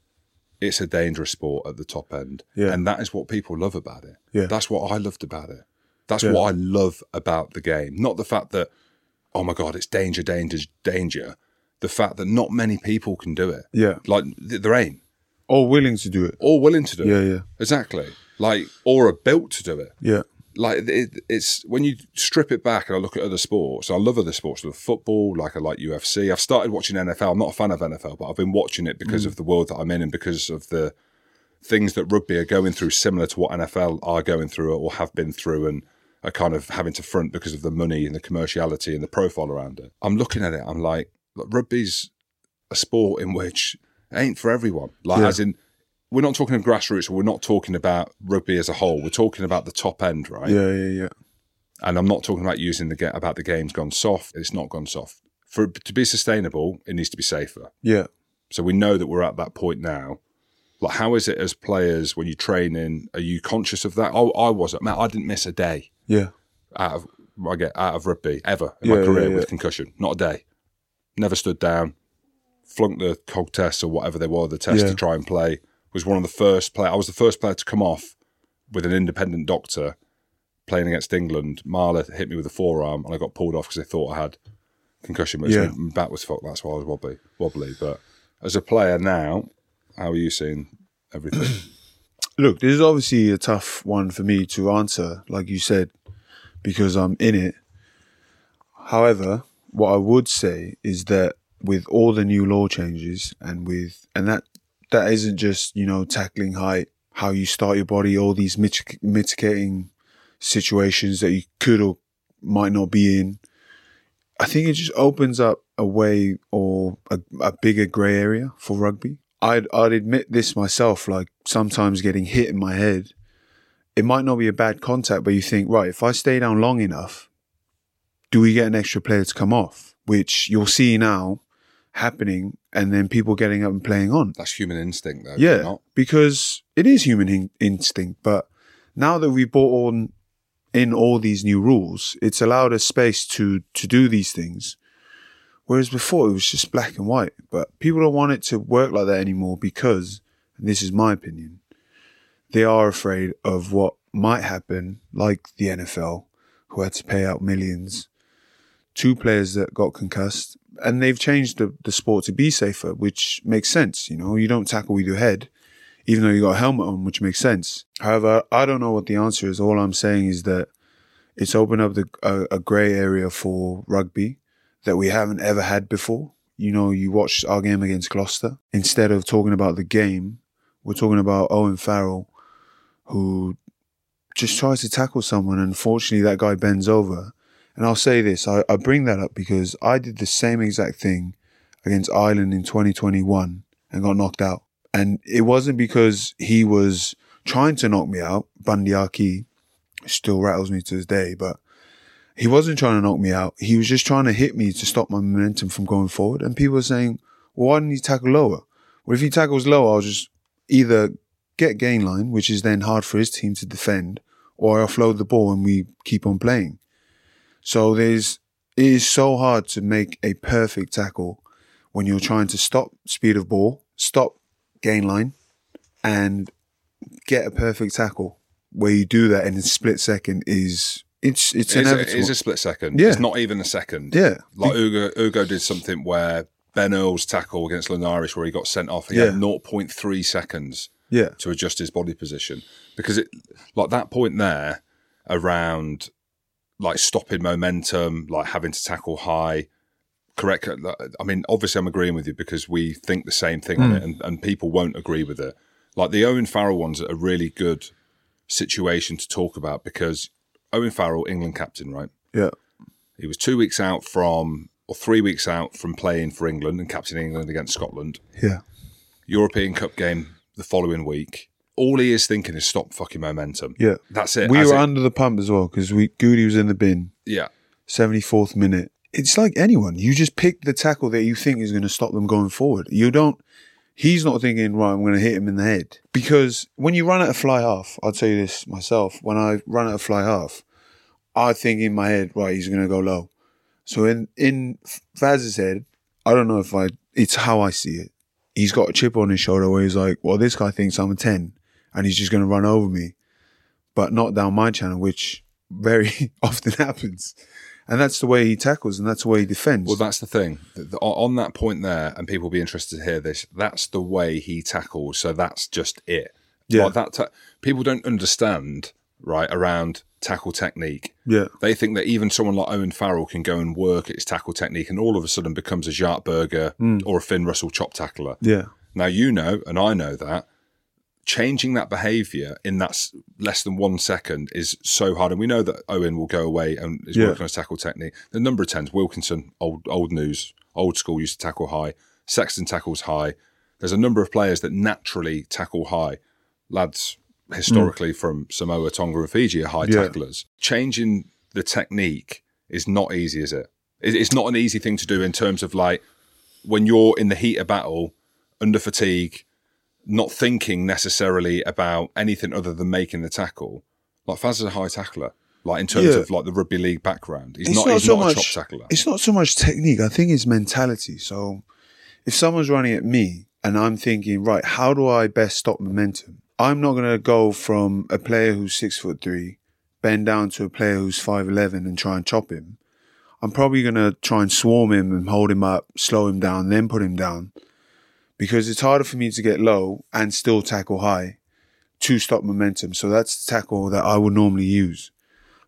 it's a dangerous sport at the top end. Yeah. And that is what people love about it. Yeah. That's what I loved about it. That's Yeah. what I love about the game. Not the fact that, oh my God, it's danger, danger, danger. The fact that not many people can do it. Yeah. Like, there ain't. All willing to do it. All willing to do Yeah, it. yeah. Exactly. Like, or are built to do it Yeah. Like it, it's when you strip it back and I look at other sports. I love other sports, I love football, like I like UFC. I've started watching NFL. I'm not a fan of NFL, but I've been watching it because mm. of the world that I'm in and because of the things that rugby are going through, similar to what NFL are going through or have been through, and are kind of having to front because of the money and the commerciality and the profile around it. I'm looking at it. I'm like, look, rugby's a sport in which it ain't for everyone. Like, Yeah. as in. We're not talking of grassroots. We're not talking about rugby as a whole. We're talking about the top end, right? Yeah, yeah, yeah. And I'm not talking about using the get about the game's gone soft. It's not gone soft. For to be sustainable, it needs to be safer. Yeah. So we know that we're at that point now. Like, how is it as players when you train in? Are you conscious of that? Oh, I wasn't. Man, I didn't miss a day Yeah. out of I get out of rugby ever in Yeah, my career yeah, with concussion. Not a day. Never stood down. Flunked the cog tests or whatever they were, the test Yeah. to try and play. Was one of the first play. I was the first player to come off with an independent doctor playing against England. Marler hit me with a forearm and I got pulled off because they thought I had concussion. But Yeah. yeah. my back was fucked. That's why I was wobbly. Wobbly. But as a player now, how are you seeing everything? Look, this is obviously a tough one for me to answer, like you said, because I'm in it. However, what I would say is that with all the new law changes and with and that that isn't just you know tackling height, how you start your body, all these mit- mitigating situations that you could or might not be in. I think it just opens up a way or a, a bigger grey area for rugby. I'd I'd admit this myself. Like sometimes getting hit in my head, it might not be a bad contact, but you think, right, if I stay down long enough, do we get an extra player to come off? Which you'll see now happening, and then people getting up and playing on. That's human instinct, though. Yeah, because it is human in- instinct. But now that we've brought on in all these new rules, it's allowed us space to to do these things. Whereas before it was just black and white. But people don't want it to work like that anymore because, and this is my opinion, they are afraid of what might happen, like the NFL, who had to pay out millions Two players that got concussed. And they've changed the, the sport to be safer, which makes sense. You know, you don't tackle with your head, even though you got a helmet on, which makes sense. However, I don't know what the answer is. All I'm saying is that it's opened up the, a, a grey area for rugby that we haven't ever had before. You know, you watched our game against Gloucester. Instead of talking about the game, we're talking about Owen Farrell, who just tries to tackle someone. And unfortunately, that guy bends over And I'll say this: I, I bring that up because I did the same exact thing against Ireland in 2021 and got knocked out. And it wasn't because he was trying to knock me out. Bundee Aki still rattles me to this day, but he wasn't trying to knock me out. He was just trying to hit me to stop my momentum from going forward. And people were saying, well, why didn't he tackle lower? Well, if he tackles lower, I'll just either get gain line, which is then hard for his team to defend, or I offload the ball and we keep on playing. So there's, it is so hard to make a perfect tackle when you're trying to stop speed of ball, stop gain line, and get a perfect tackle. Where you do that in a split second is it's it's It is, a, inevitable. it is a split second. Yeah. It's not even a second. Yeah. Like Ugo, Ugo did something where Ben Earl's tackle against Linares where he got sent off. He Yeah. had 0.3 seconds yeah, to adjust his body position because it like that point there around like stopping momentum, like having to tackle high. Correct. Uh, I mean, obviously, I'm agreeing with you because we think the same thing on hmm. it, and, and people won't agree with it. Like the Owen Farrell one's are a really good situation to talk about because Owen Farrell, England captain, right? yeah, He was two weeks out from, or three weeks out from playing for England and captaining England against Scotland. yeah, European Cup game the following week. All he is thinking is stop fucking momentum. yeah. That's it. We were it- under the pump as well because we Goody was in the bin, yeah. 74th minute. It's like anyone. You just pick the tackle that you think is going to stop them going forward. You don't. He's not thinking, right, I'm going to hit him in the head. Because when you run at a fly half, I'll tell you this myself. When I run at a fly half, I think in my head, right, he's going to go low. So in in Faz's head, I don't know if I. It's how I see it. He's got a chip on his shoulder where he's like, well, this guy thinks I'm a ten, and he's just going to run over me, but not down my channel, which very often happens. And that's the way he tackles, and that's the way he defends. Well, that's the thing. The- the- on that point there, and people will be interested to hear this. That's the way he tackles. So that's just it. Yeah. Like that. Ta- people don't understand right around tackle technique. yeah, They think that even someone like Owen Farrell can go and work at his tackle technique, and all of a sudden becomes a Jacques Burger hmm. or a Finn Russell chop tackler. yeah, Now you know, and I know that changing that behaviour in that s- less than one second is so hard. And we know that Owen will go away and is Yeah. working on his tackle technique. The number of tens, Wilkinson, old old news, old school used to tackle high. Sexton tackles high. There's a number of players that naturally tackle high. Lads historically mm. from Samoa, Tonga, and Fiji are high Yeah. tacklers. Changing the technique is not easy, is? It- It's not an easy thing to do in terms of like when you're in the heat of battle, under fatigue, not thinking necessarily about anything other than making the tackle. Like Faz is a high tackler, like in terms Yeah. of like the rugby league background. He's It's not, not he's so not a much- chop tackler. it's not so much technique. I think it's mentality. So if someone's running at me and I'm thinking, right, how do I best stop momentum? I'm not going to go from a player who's six foot three, bend down to a player who's 5'11 and try and chop him. I'm probably going to try and swarm him and hold him up, slow him down, then put him down. Because it's harder for me to get low and still tackle high to stop momentum. So that's the tackle that I would normally use.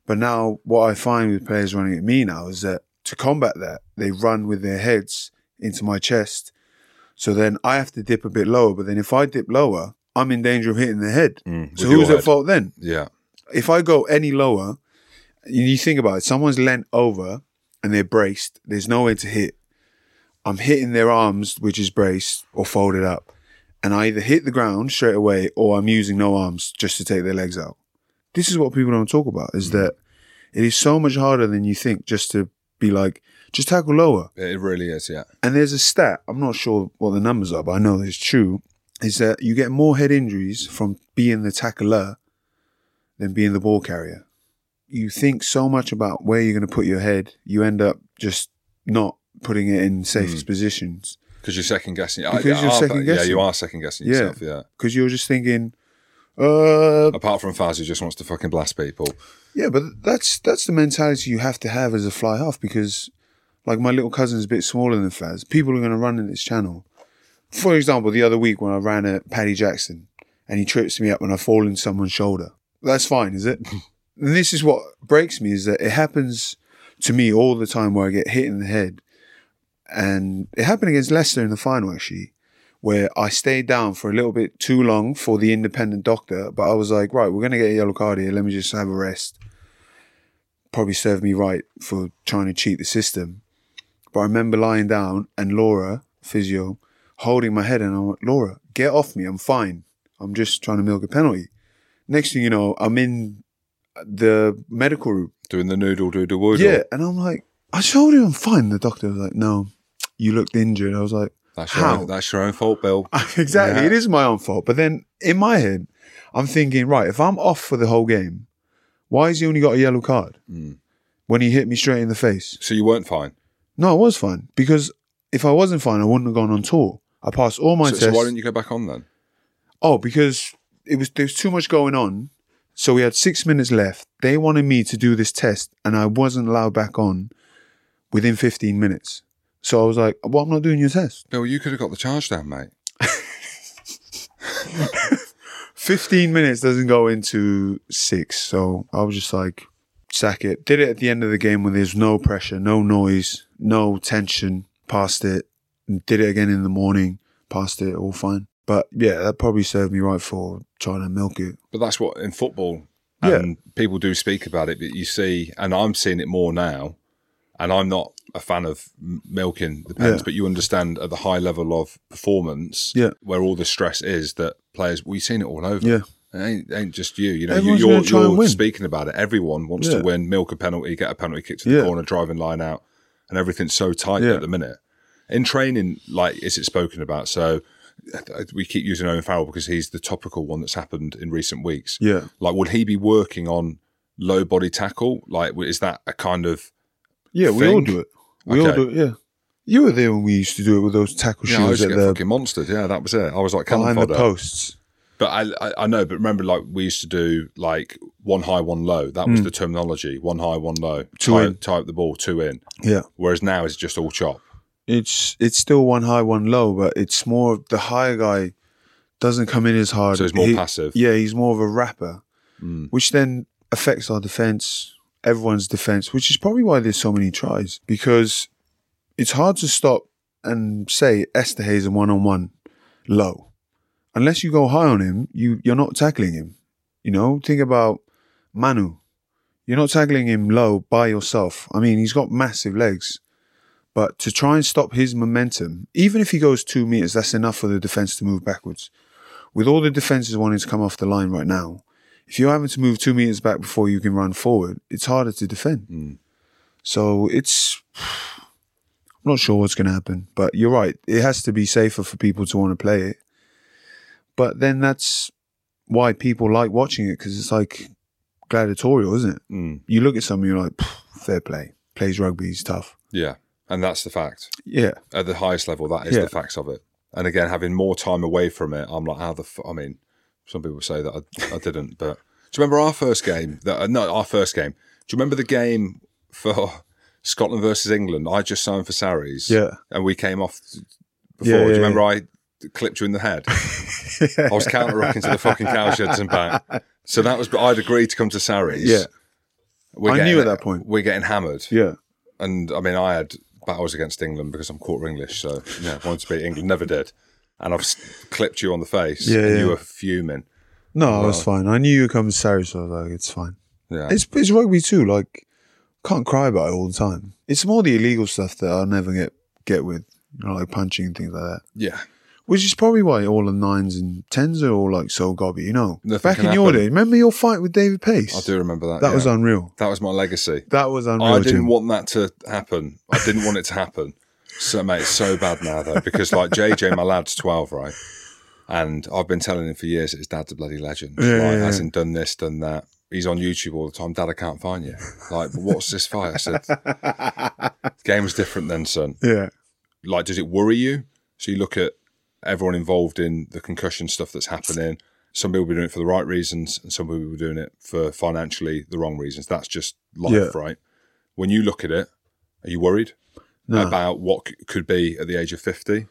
But now what I find with players running at me now is that to combat that, they run with their heads into my chest. So then I have to dip a bit lower. But then if I dip lower, I'm in danger of hitting the head. Mm, so who's at fault then? yeah. If I go any lower, you think about it, someone's leant over and they're braced, there's nowhere to hit. I'm hitting their arms, which is braced or folded up. And I either hit the ground straight away or I'm using no arms just to take their legs out. This is what people don't talk about is mm. that it is so much harder than you think just to be like, just tackle lower. It really is, yeah. And there's a stat, I'm not sure what the numbers are, but I know it's true, is that you get more head injuries from being the tackler than being the ball carrier. You think so much about where you're going to put your head, you end up just not putting it in safest positions Because you're second guessing. Because you're second Yeah, guessing. you are second guessing Yeah. yourself, yeah. because you're just thinking, uh, Apart from Faz, who just wants to fucking blast people. Yeah, but that's that's the mentality you have to have as a fly half because, like, my little cousin's a bit smaller than Faz. People are going to run in this channel. For example, the other week when I ran at Paddy Jackson and he trips me up and I fall in someone's shoulder. That's fine, is it? and this is what breaks me is that it happens to me all the time where I get hit in the head. And it happened against Leicester in the final, actually, where I stayed down for a little bit too long for the independent doctor. But I was like, right, we're going to get a yellow card here. Let me just have a rest probably served me right for trying to cheat the system. But I remember lying down and Laura, physio, holding my head, and I'm like, Laura, get off me. I'm fine. I'm just trying to milk a penalty. Next thing you know, I'm in the medical room. Doing the noodle doodle woodle. Yeah, and I'm like, I told you I'm fine. The doctor was like, No, you looked injured. I was like, That's your, How? own, that's your own fault, Bill. exactly. Yeah. It is my own fault. But then in my head, I'm thinking, right, if I'm off for the whole game, why has he only got a yellow card Mm. when he hit me straight in the face? So you weren't fine. No, I was fine because if I wasn't fine, I wouldn't have gone on tour. I passed all my So, tests. so why didn't you go back on then? Oh, because it was there was too much going on. So we had six minutes left. They wanted me to do this test, and I wasn't allowed back on within 15 minutes. So I was like, "Well, I'm not doing your test." Bill, you could have got the charge down, mate. 15 minutes doesn't go into six. So I was just like, sack it. Did it at the end of the game when there's no pressure, no noise, no tension. Passed it. Did it again in the morning. Passed it. All fine. But yeah, that probably served me right for trying to milk it. But that's what in football, Yeah. Um, people do speak about it. But you see, and I'm seeing it more now. And I'm not a fan of milking the pens, Yeah. but you understand at the high level of performance, Yeah. where all the stress is that players. We've seen it all over. Yeah. It ain't, ain't just you. you know. Everyone's you, are you're win. speaking about it. Everyone wants Yeah. to win, milk a penalty, get a penalty kick to the corner, driving line out, and everything's so tight at the minute. In training, like, is it spoken about? So we keep using Owen Farrell because he's the topical one that's happened in recent weeks. Yeah. Like, would he be working on low body tackle? Like, is that a kind of Yeah, we all do it. We all do it, yeah. You were there when we used to do it with those tackle Yeah, I shoes used at the fucking monstered. Yeah, that was it. I was like behind the posts. But I, I, I know. But remember, like we used to do, like one high, one low. That was the terminology: one high, one low. Two tie, in. tie up the ball, two in. Yeah. Whereas now it's just all chop. It's it's still one high, one low, but it's more the higher guy doesn't come in as hard. So he's more He- passive. Yeah, he's more of a rapper, Mm. which then affects our defense, everyone's defense, which is probably why there's so many tries because it's hard to stop and say Esterhazy one on one low. Unless you go high on him, you you're not tackling him. You know, think about Manu. You're not tackling him low by yourself. I mean, he's got massive legs. But to try and stop his momentum, even if he goes two meters, that's enough for the defense to move backwards. With all the defenses wanting to come off the line right now, if you're having to move two meters back before you can run forward, it's harder to defend. So it's, I'm not sure what's going to happen. But you're right. It has to be safer for people to want to play it. But then that's why people like watching it because it's like gladiatorial, isn't it? Mm. You look at someone, you're like, fair play. Plays rugby, he's tough. Yeah, and that's the fact. Yeah. At the highest level, that is Yeah. the facts of it. And again, having more time away from it, I'm like, how the? F-? I mean, some people say that I, I didn't, but do you remember our first game? That uh, no, our first game. Do you remember the game for Scotland versus England? I just signed for Sarries. Yeah. and we came off before. Yeah, do you yeah, remember I clipped you in the head? I was counter rocking to the fucking cowsheds and back. So that was. I'd agreed to come to Sarries. Yeah. We're I getting- knew at that point. We're getting hammered. Yeah. And I mean, I had battles against England because I'm quarter English, so yeah, wanted to beat England, never did. And I've clipped you on the face, Yeah, and yeah. you were fuming. No, I was fine. I knew you were coming Sarri, so I was like, it's fine. Yeah, It's, it's rugby too. Like, can't cry about it all the time. It's more the illegal stuff that I'll never get get with, you know, like punching and things like that. yeah, Which is probably why all the nines and tens are all like so gobby, you know. Nothing Back in your day, remember your fight with David Pace? I do remember that. That yeah. was unreal. that was my legacy. That was unreal. I didn't Jim. want that to happen. I didn't want it to happen. So mate, it's so bad now though because like JJ, my lad's twelve, right? And I've been telling him for years that his dad's a bloody legend. Yeah, like, yeah, yeah. hasn't done this, done that. He's on YouTube all the time. Dad, I can't find you. Like, what's this fight? I said, the game was different then, son. Yeah. Like, does it worry you? So you look at everyone involved in the concussion stuff that's happening. Some people be doing it for the right reasons, and some people be doing it for financially the wrong reasons. That's just life, Yeah. right? When you look at it, are you worried No. about what c- could be at the age of fifty?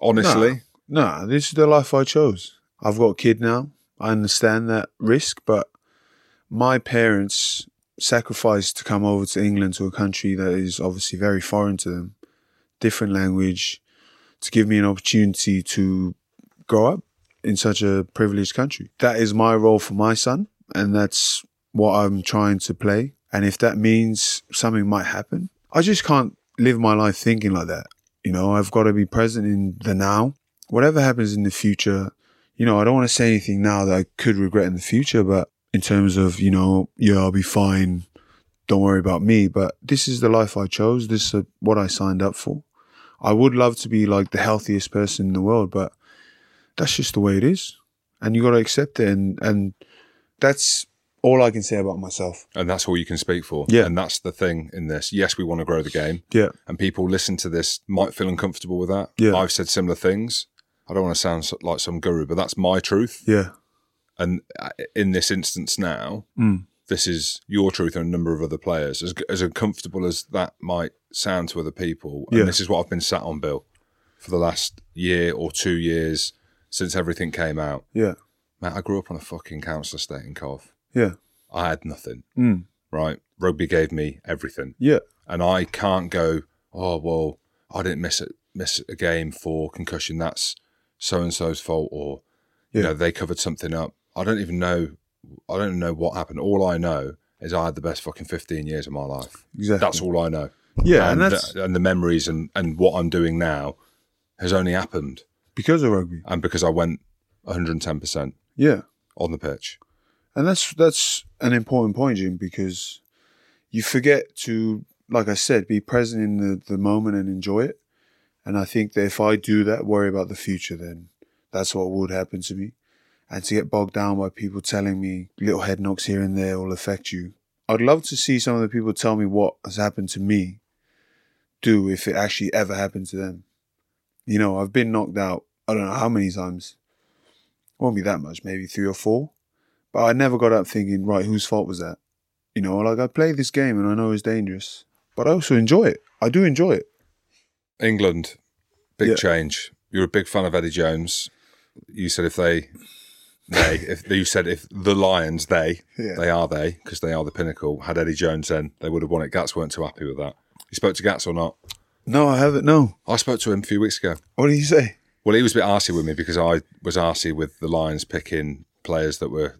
Honestly, No, this is the life I chose. I've got a kid now. I understand that risk, but my parents sacrificed to come over to England to a country that is obviously very foreign to them, different language, to give me an opportunity to grow up in such a privileged country. That is my role for my son, and that's what I'm trying to play And if that means something might happen, I just can't live my life thinking like that. You know, I've got to be present in the now. Whatever happens in the future, you know, I don't want to say anything now that I could regret in the future, but in terms of, you know, yeah, I'll be fine. Don't worry about me. But this is the life I chose. This is what I signed up for. I would love to be like the healthiest person in the world, but that's just the way it is. And you got to accept it. And, and that's all I can say about myself. And that's all you can speak for. Yeah. And that's the thing in this. Yes, we want to grow the game. Yeah. And people listen to this might feel uncomfortable with that. Yeah. I've said similar things. I don't want to sound like some guru, but that's my truth. Yeah. And uh, in this instance now, Mm. this is your truth and a number of other players. As, as uncomfortable as that might sound to other people, and Yeah. this is what I've been sat on, Bill, for the last year or two years since everything came out. Yeah. Matt, I grew up on a fucking council estate in Cov. Yeah. I had nothing, Mm. right? Rugby gave me everything. Yeah. And I can't go, oh, well, I didn't miss it, miss a game for concussion. That's so and so's fault, or, you know, they covered something up. I don't even know. I don't know what happened. All I know is I had the best fucking 15 years of my life. Exactly. That's all I know. Yeah. And, And, that's and the memories and, and what I'm doing now has only happened. because of rugby. And because I went 110% Yeah. on the pitch. And that's that's an important point, Jim, because you forget to, like I said, be present in the, the moment and enjoy it. And I think that if I do that, worry about the future, then that's what would happen to me. And to get bogged down by people telling me little head knocks here and there will affect you. I'd love to see some of the people tell me what has happened to me do if it actually ever happened to them. You know, I've been knocked out, I don't know how many times. Won't be that much, maybe three or four. But I never got up thinking, right, whose fault was that? You know, like I play this game and I know it's dangerous, but I also enjoy it. I do enjoy it. England, big Yeah. change. You're a big fan of Eddie Jones. You said if they, they, if you said if the Lions, they, Yeah. they are they, because they are the pinnacle. Had Eddie Jones then, they would have won it. Gats weren't too happy with that. You spoke to Gats or not? No, I haven't. No. I spoke to him a few weeks ago. What did you say? Well, he was a bit arsy with me because I was arsy with the Lions picking players that were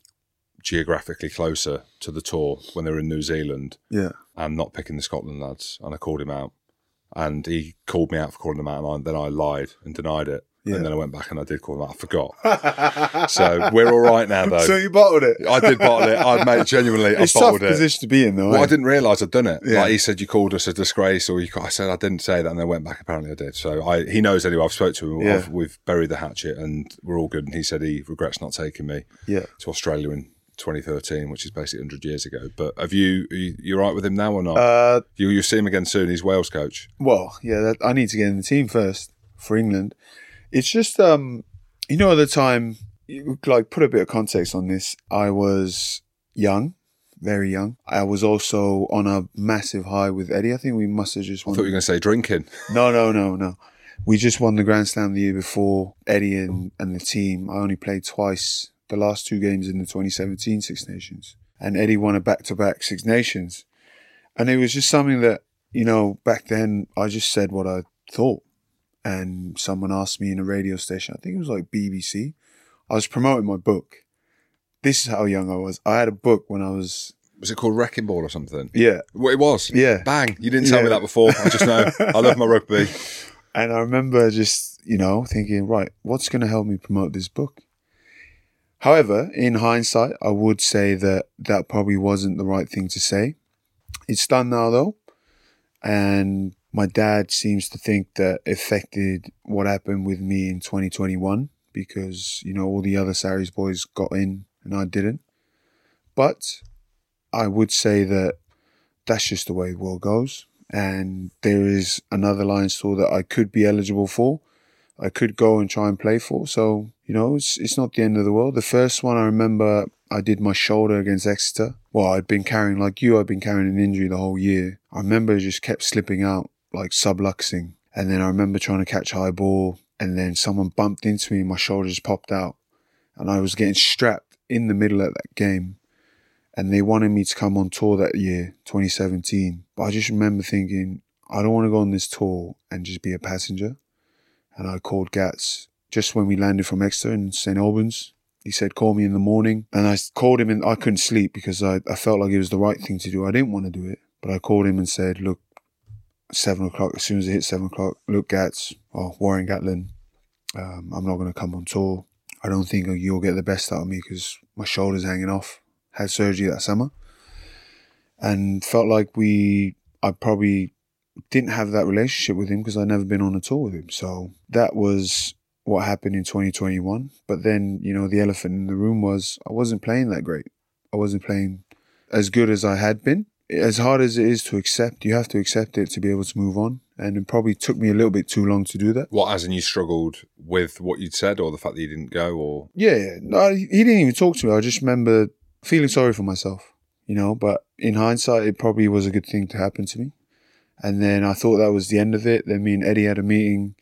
geographically closer to the tour when they were in New Zealand Yeah. and not picking the Scotland lads. And I called him out. And he called me out for calling them out. And I, then I lied and denied it. Yeah. And then I went back and I did call them out. I forgot. so we're all right now, though. So you bottled it. I did bottle it. I made genuinely. it's I a tough it. position to be in, though. Well, eh? I didn't realise I'd done it. Yeah. Like he said, you called us a disgrace, or you. I said I didn't say that, and then went back. Apparently, I did. So I, he knows anyway. I've spoke to him. Yeah. I've, we've buried the hatchet, and we're all good. And he said he regrets not taking me Yeah. to Australia in 2013, which is basically 100 years ago. But have you? Are you, you right with him now or not? Uh, you you see him again soon. He's Wales coach. well, yeah. That, I need to get in the team first for England. It's just, um, you know, at the time, you, like, put a bit of context on this. I was young, very young. I was also on a massive high with Eddie. I think we must have just I thought you were going to say drinking. No, no, no, no. We just won the Grand Slam the year before. Eddie and, and the team. I only played twice. The last two games in the 2017 Six Nations, and Eddie won a back-to-back Six Nations, and it was just something that you know back then I just said what I thought, and someone asked me in a radio station. I think it was like BBC. I was promoting my book. This is how young I was. I had a book when I was Was it called Wrecking Ball or something? yeah, Well, it was. Yeah. Bang. You didn't tell me that before. I just know. I love my rugby. And I remember just, you know, thinking, right, what's going to help me promote this book? However, in hindsight, I would say that that probably wasn't the right thing to say. It's done now, though. And my dad seems to think that affected what happened with me in 2021 because, you know, all the other Sarries boys got in and I didn't. But I would say that that's just the way the world goes. And there is another Lions tour that I could be eligible for. I could go and try and play for. So, you know, it's it's not the end of the world. The first one I remember I did my shoulder against Exeter. Well, I'd been carrying like you, I'd been carrying an injury the whole year. I remember just kept slipping out, like subluxing. And then I remember trying to catch high ball and then someone bumped into me and my shoulder just popped out. And I was getting strapped in the middle of that game and they wanted me to come on tour that year, 2017. But I just remember thinking, I don't want to go on this tour and just be a passenger. And I called Gats just when we landed from Exeter in St Albans. He said, call me in the morning. And I called him and I couldn't sleep because I, I felt like it was the right thing to do. I didn't want to do it. But I called him and said, look, seven o'clock, as soon as it hit seven o'clock, look, Gats, or Warren Gatland, um, I'm not going to come on tour. I don't think you'll get the best out of me because my shoulder's hanging off. Had surgery that summer and felt like we, I probably didn't have that relationship with him because I'd never been on a tour with him. So that was what happened in 2021. But then, you know, the elephant in the room was I wasn't playing that great. I wasn't playing as good as I had been. As hard as it is to accept, you have to accept it to be able to move on. And it probably took me a little bit too long to do that. What, as in you struggled with what you'd said or the fact that you didn't go or? Yeah, yeah. No, he he didn't even talk to me. I just remember feeling sorry for myself, you know. But in hindsight, it probably was a good thing to happen to me. And then I thought that was the end of it. Then me and Eddie had a meeting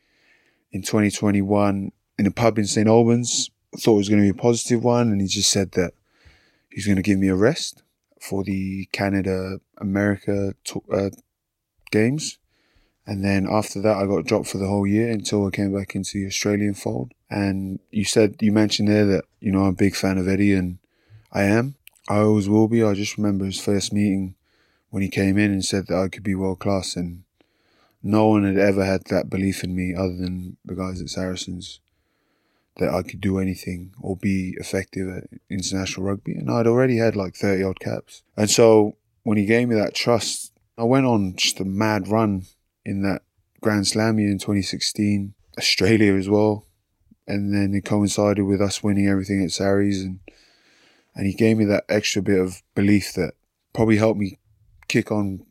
in 2021 in a pub in St. Albans. I thought it was going to be a positive one. And he just said that he's going to give me a rest for the Canada America to- uh, games. And then after that, I got dropped for the whole year until I came back into the Australian fold. And you said, you mentioned there that, you know, I'm a big fan of Eddie and I am. I always will be. I just remember his first meeting when he came in and said that I could be world class. And no one had ever had that belief in me other than the guys at Saracens that I could do anything or be effective at international rugby. And I'd already had like 30 odd caps. And so when he gave me that trust, I went on just a mad run in that Grand Slam year in 2016, Australia as well. And then it coincided with us winning everything at Sarries and and he gave me that extra bit of belief that probably helped me kick on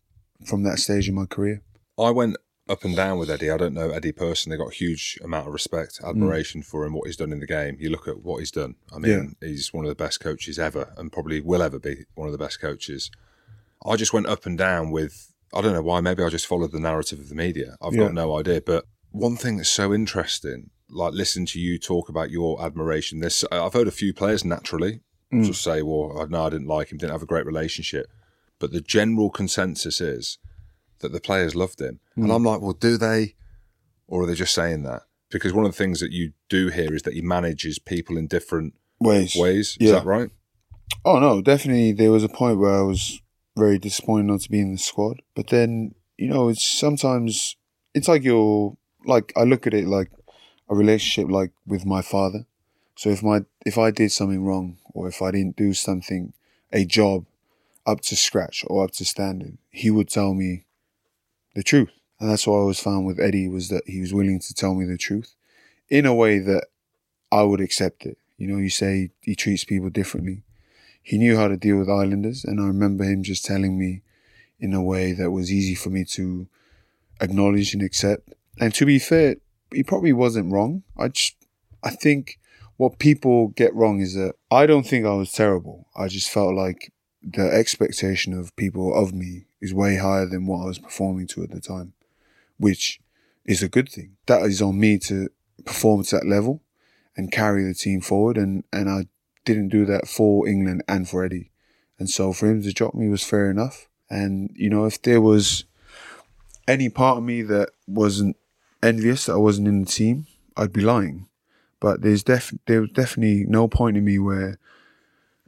from that stage in my career. I went up and down with Eddie. I don't know Eddie personally. Got a huge amount of respect, hmm. admiration for him, what he's done in the game. You look at what he's done. I mean, he's one of the best coaches ever, and probably will ever be one of the best coaches. I just went up and down with. I don't know why. Maybe I just followed the narrative of the media. I've Yeah. got no idea. But one thing that's so interesting, like listening to you talk about your admiration. This I've heard a few players naturally hmm. just say, "Well, I know I didn't like him, didn't have a great relationship," but the general consensus is that the players loved him. And hmm. I'm like, well, do they? Or are they just saying that? Because one of the things that you do here is that he manages people in different Ways. ways. Is Yeah. that right? Oh no, definitely. There was a point where I was very disappointed not to be in the squad. But then, you know, it's sometimes it's like you're like I look at it like a relationship like with my father. So if my if I did something wrong or if I didn't do something, a job up to scratch or up to standard, he would tell me the truth. And that's what I always found with Eddie was that he was willing to tell me the truth in a way that I would accept it. You know, you say he treats people differently he knew how to deal with Islanders, and I remember him just telling me in a way that was easy for me to acknowledge and accept. And to be fair, he probably wasn't wrong. I just, I think what people get wrong is that I don't think I was terrible. I just felt like the expectation of people of me is way higher than what I was performing to at the time, which is a good thing. That is on me to perform to that level and carry the team forward. And, and I didn't do that for England and for Eddie. And so for him to drop me was fair enough. And, you know, if there was any part of me that wasn't envious that I wasn't in the team, I'd be lying. But there's def- there was definitely no point in me where,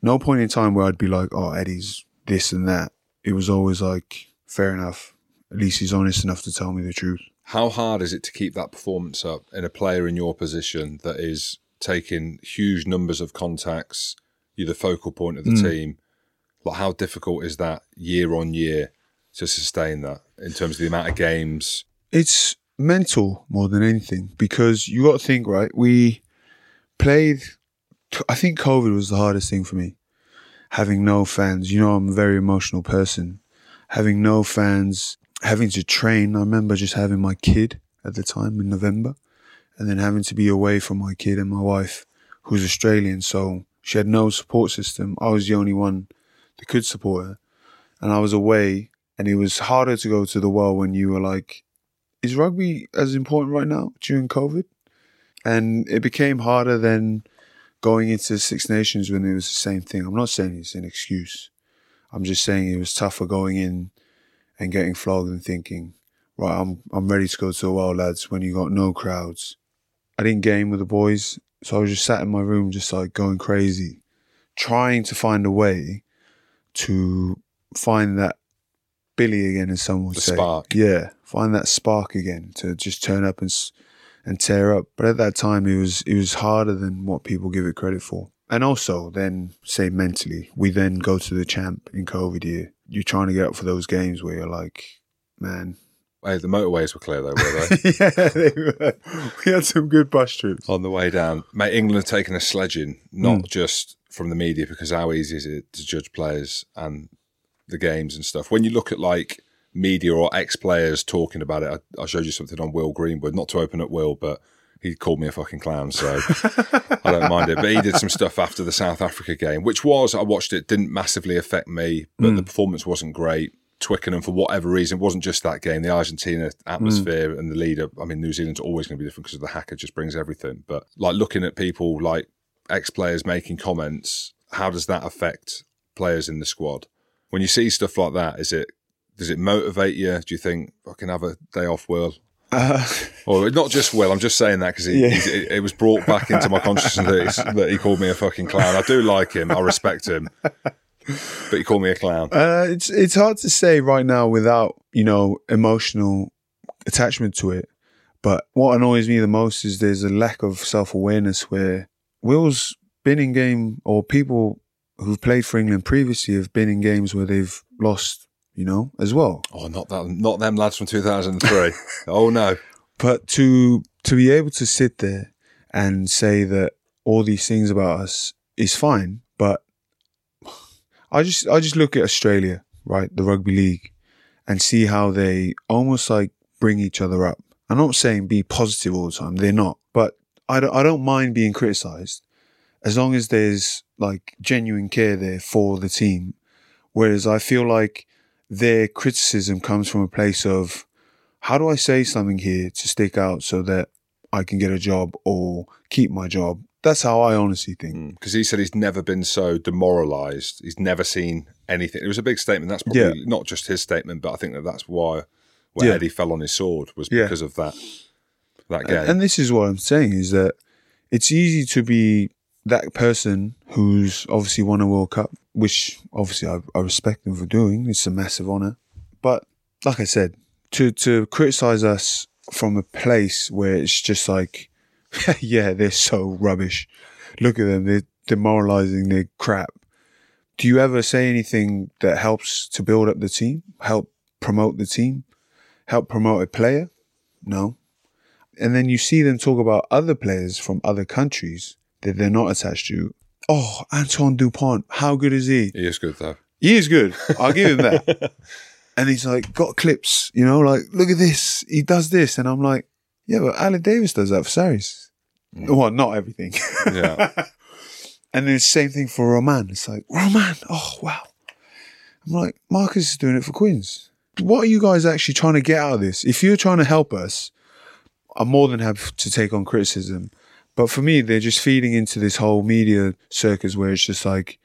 no point in time where I'd be like, oh, Eddie's this and that. It was always like, fair enough. At least he's honest enough to tell me the truth. How hard is it to keep that performance up in a player in your position that is taking huge numbers of contacts? You're the focal point of the mm. team. Like, how difficult is that year on year to sustain that in terms of the amount of games? It's mental more than anything because you got to think, right? We played, I think COVID was the hardest thing for me. Having no fans, you know, I'm a very emotional person. Having no fans, having to train. I remember just having my kid at the time in November and then having to be away from my kid and my wife, who's Australian. So she had no support system. I was the only one that could support her. And I was away and it was harder to go to the well when you were like, is rugby as important right now during COVID? And it became harder than going into the Six Nations when it was the same thing. I'm not saying it's an excuse. I'm just saying it was tougher going in and getting flogged and thinking, right, I'm I'm ready to go to the world, lads, when you got no crowds. I didn't game with the boys, So I was just sat in my room, just like going crazy, trying to find a way to find that Billy again, as some would The say. spark. Yeah, find that spark again to just turn up and s- and tear up. But at that time, it was it was harder than what people give it credit for. And also, then say mentally, we then go to the champ in COVID year. You're trying to get up for those games where you're like, man, Hey, the motorways were clear though, were they? yeah, they were. we had some good bus trips. on the way down. Mate, England have taken a sledging, not Mm. just from the media, because how easy is it to judge players and the games and stuff. When you look at like media or ex players talking about it, I, I showed you something on Will Greenwood, not to open up Will, but he called me a fucking clown, so I don't mind it. But he did some stuff after the South Africa game, which was, I watched it, didn't massively affect me, but Mm. the performance wasn't great. Twickenham, for whatever reason, it wasn't just that game. The Argentina atmosphere and the leader. I mean, New Zealand's always going to be different because the haka just brings everything. But like looking at people like ex players making comments, how does that affect players in the squad? When you see stuff like that, is it does it motivate you? Do you think I can have a day off, Will? Uh, Or not just Will. I'm just saying that because Yeah. it, it was brought back into my consciousness that, that he called me a fucking clown. I do like him. I respect him, but he called me a clown. Uh, it's it's hard to say right now without you know emotional attachment to it. But what annoys me the most is there's a lack of self awareness where Will's been in game or people who've played for England previously have been in games where they've lost, you know, as well. Oh, not that, not them lads from 2003. oh no. But to to be able to sit there and say that all these things about us is fine, but I just I just look at Australia, right, the rugby league, and see how they almost like bring each other up. I'm not saying be positive all the time; they're not. But I don't I don't mind being criticised as long as there's like genuine care there for the team. Whereas I feel like their criticism comes from a place of how do I say something here to stick out so that I can get a job or keep my job? That's how I honestly think. Mm. Because he said he's never been so demoralised. He's never seen anything. It was a big statement. That's probably Yeah. not just his statement, but I think that that's why where Yeah. Eddie fell on his sword was Yeah. because of that that game. And, and this is what I'm saying is that it's easy to be that person who's obviously won a World Cup, which obviously I, I respect them for doing. It's a massive honor. But like I said, to to criticize us from a place where it's just like, yeah, they're so rubbish. Look at them, they're demoralizing, they're crap. Do you ever say anything that helps to build up the team, help promote the team, help promote a player? No. And then you see them talk about other players from other countries that they're not attached to. Oh, Antoine Dupont, how good is he? he is good though. He is good. I'll give him that. and he's like, got clips, you know, like, look at this. He does this. And I'm like, yeah, but Alan Davis does that for Sarries. Mm. Well, not everything. Yeah. and then the same thing for Romain. It's like, Romain, oh, wow. I'm like, Marcus is doing it for Quins. What are you guys actually trying to get out of this? If you're trying to help us, I'm more than happy to take on criticism. But for me, they're just feeding into this whole media circus where it's just like,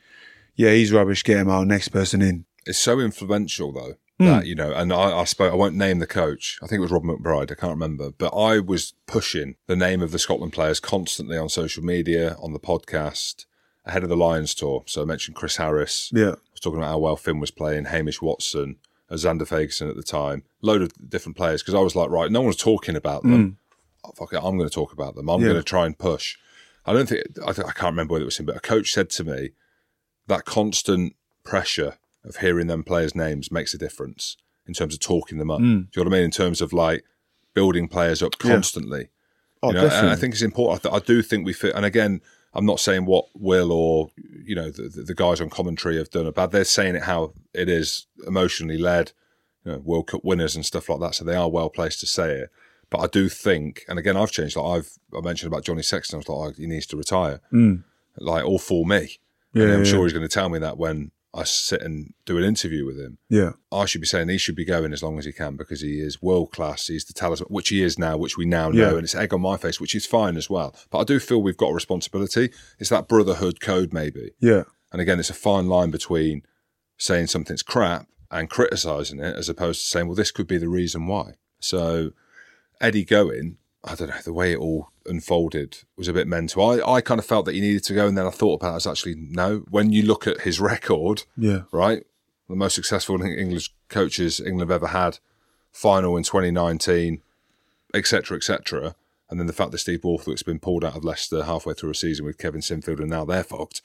yeah, he's rubbish, get him out, next person in. it's so influential though Hmm. that you know and I, I spoke i won't name the coach i think it was rob mcbride i can't remember but i was pushing the name of the scotland players constantly on social media on the podcast ahead of the lions tour so i mentioned chris harris Yeah. I was talking about how well Finn was playing, Hamish Watson, Zander Fagerson at the time, load of different players. Because I was like, right, no one's talking about them. Oh, Oh, fuck it, I'm going to talk about them. I'm Yeah. going to try and push. I don't think I, think I can't remember whether it was him, but a coach said to me that constant pressure of hearing them players' names makes a difference in terms of talking them up. Hmm. Do you know what I mean? In terms of like building players up Yeah. constantly. Oh, you know, definitely. I think it's important. I, th- I do think we fit. And again, I'm not saying what Will or you know the, the, the guys on commentary have done about. They're saying it how it is emotionally led. You know, World Cup winners and stuff like that. So they are well placed to say it. But I do think, and again, I've changed. Like I've I mentioned about Johnny Sexton. I was like, oh, he needs to retire. Mm. Like all for me. Yeah, and I'm yeah, sure yeah. he's going to tell me that when I sit and do an interview with him. Yeah. I should be saying he should be going as long as he can because he is world class. He's the talisman, which he is now, which we now know, Yeah. and it's egg on my face, which is fine as well. But I do feel we've got a responsibility. It's that brotherhood code, maybe. Yeah. And again, it's a fine line between saying something's crap and criticizing it, as opposed to saying, "Well, this could be the reason why." So Eddie going, I don't know, the way it all unfolded was a bit mental. I, I kind of felt that he needed to go, and then I thought about it as actually no. When you look at his record, Yeah. right, the most successful English coaches England have ever had, final in 2019, etc., etc. And then the fact that Steve Borthwick's been pulled out of Leicester halfway through a season with Kevin Sinfield, and now they're fucked.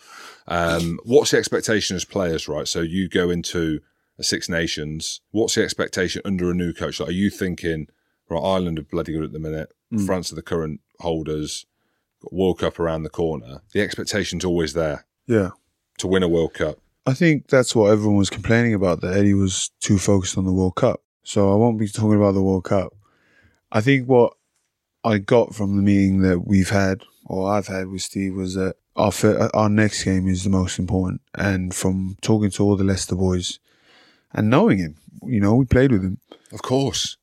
Um, what's the expectation as players, right? So you go into a Six Nations. What's the expectation under a new coach? Like, are you thinking, right, Ireland are bloody good at the minute. Mm. France are the current holders. Got World Cup around the corner. The expectation's always there Yeah. to win a World Cup. I think that's what everyone was complaining about, that Eddie was too focused on the World Cup. So I won't be talking about the World Cup. I think what I got from the meeting that we've had, or I've had with Steve, was that our, our next game is the most important. And from talking to all the Leicester boys and knowing him, you know, we played with him. Of course.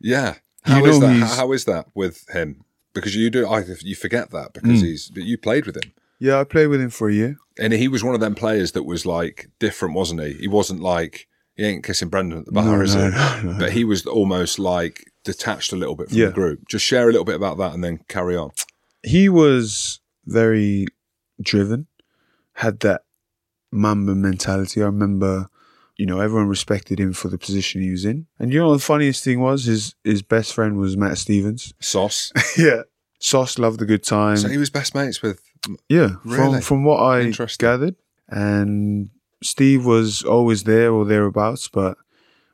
Yeah. You How is know that? he's- How is that with him? Because you do, I, you forget that because Mm. he's, but you played with him. Yeah, I played with him for a year. And he was one of them players that was like different, wasn't he? He wasn't like, he ain't kissing Brendan at the bar, No, is no, he? no, no. But he was almost like detached a little bit from Yeah. the group. Just share a little bit about that and then carry on. he was very driven, had that Mamba mentality. I remember, you know, everyone respected him for the position he was in. And you know, the funniest thing was his his best friend was Matt Stevens. Sauce. yeah, Sauce loved the good time. so he was best mates with, yeah, Really? from from what I gathered, and Steve was always there or thereabouts, but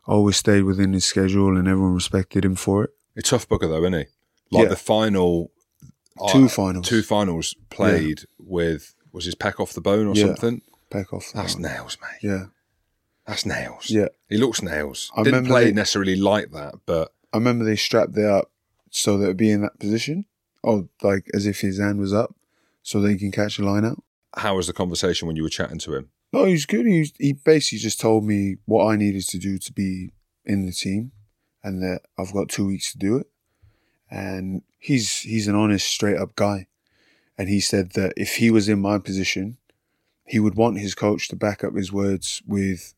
always stayed within his schedule, and everyone respected him for it. a tough bugger though, isn't he? Like Yeah. the final, Two uh, finals. two finals played with, was his peck off the bone or Yeah. something? Back off. the That's line. nails, mate. Yeah, That's nails. yeah. He looks nails. I Didn't play they- necessarily like that, but I remember they strapped it up so that it'd be in that position. Oh, like as if his hand was up, so that he can catch a line out. how was the conversation when you were chatting to him? No, he was good. He, was, he basically just told me what I needed to do to be in the team, and that I've got two weeks to do it. And he's he's an honest, straight up guy, and he said that if he was in my position, he would want his coach to back up his words with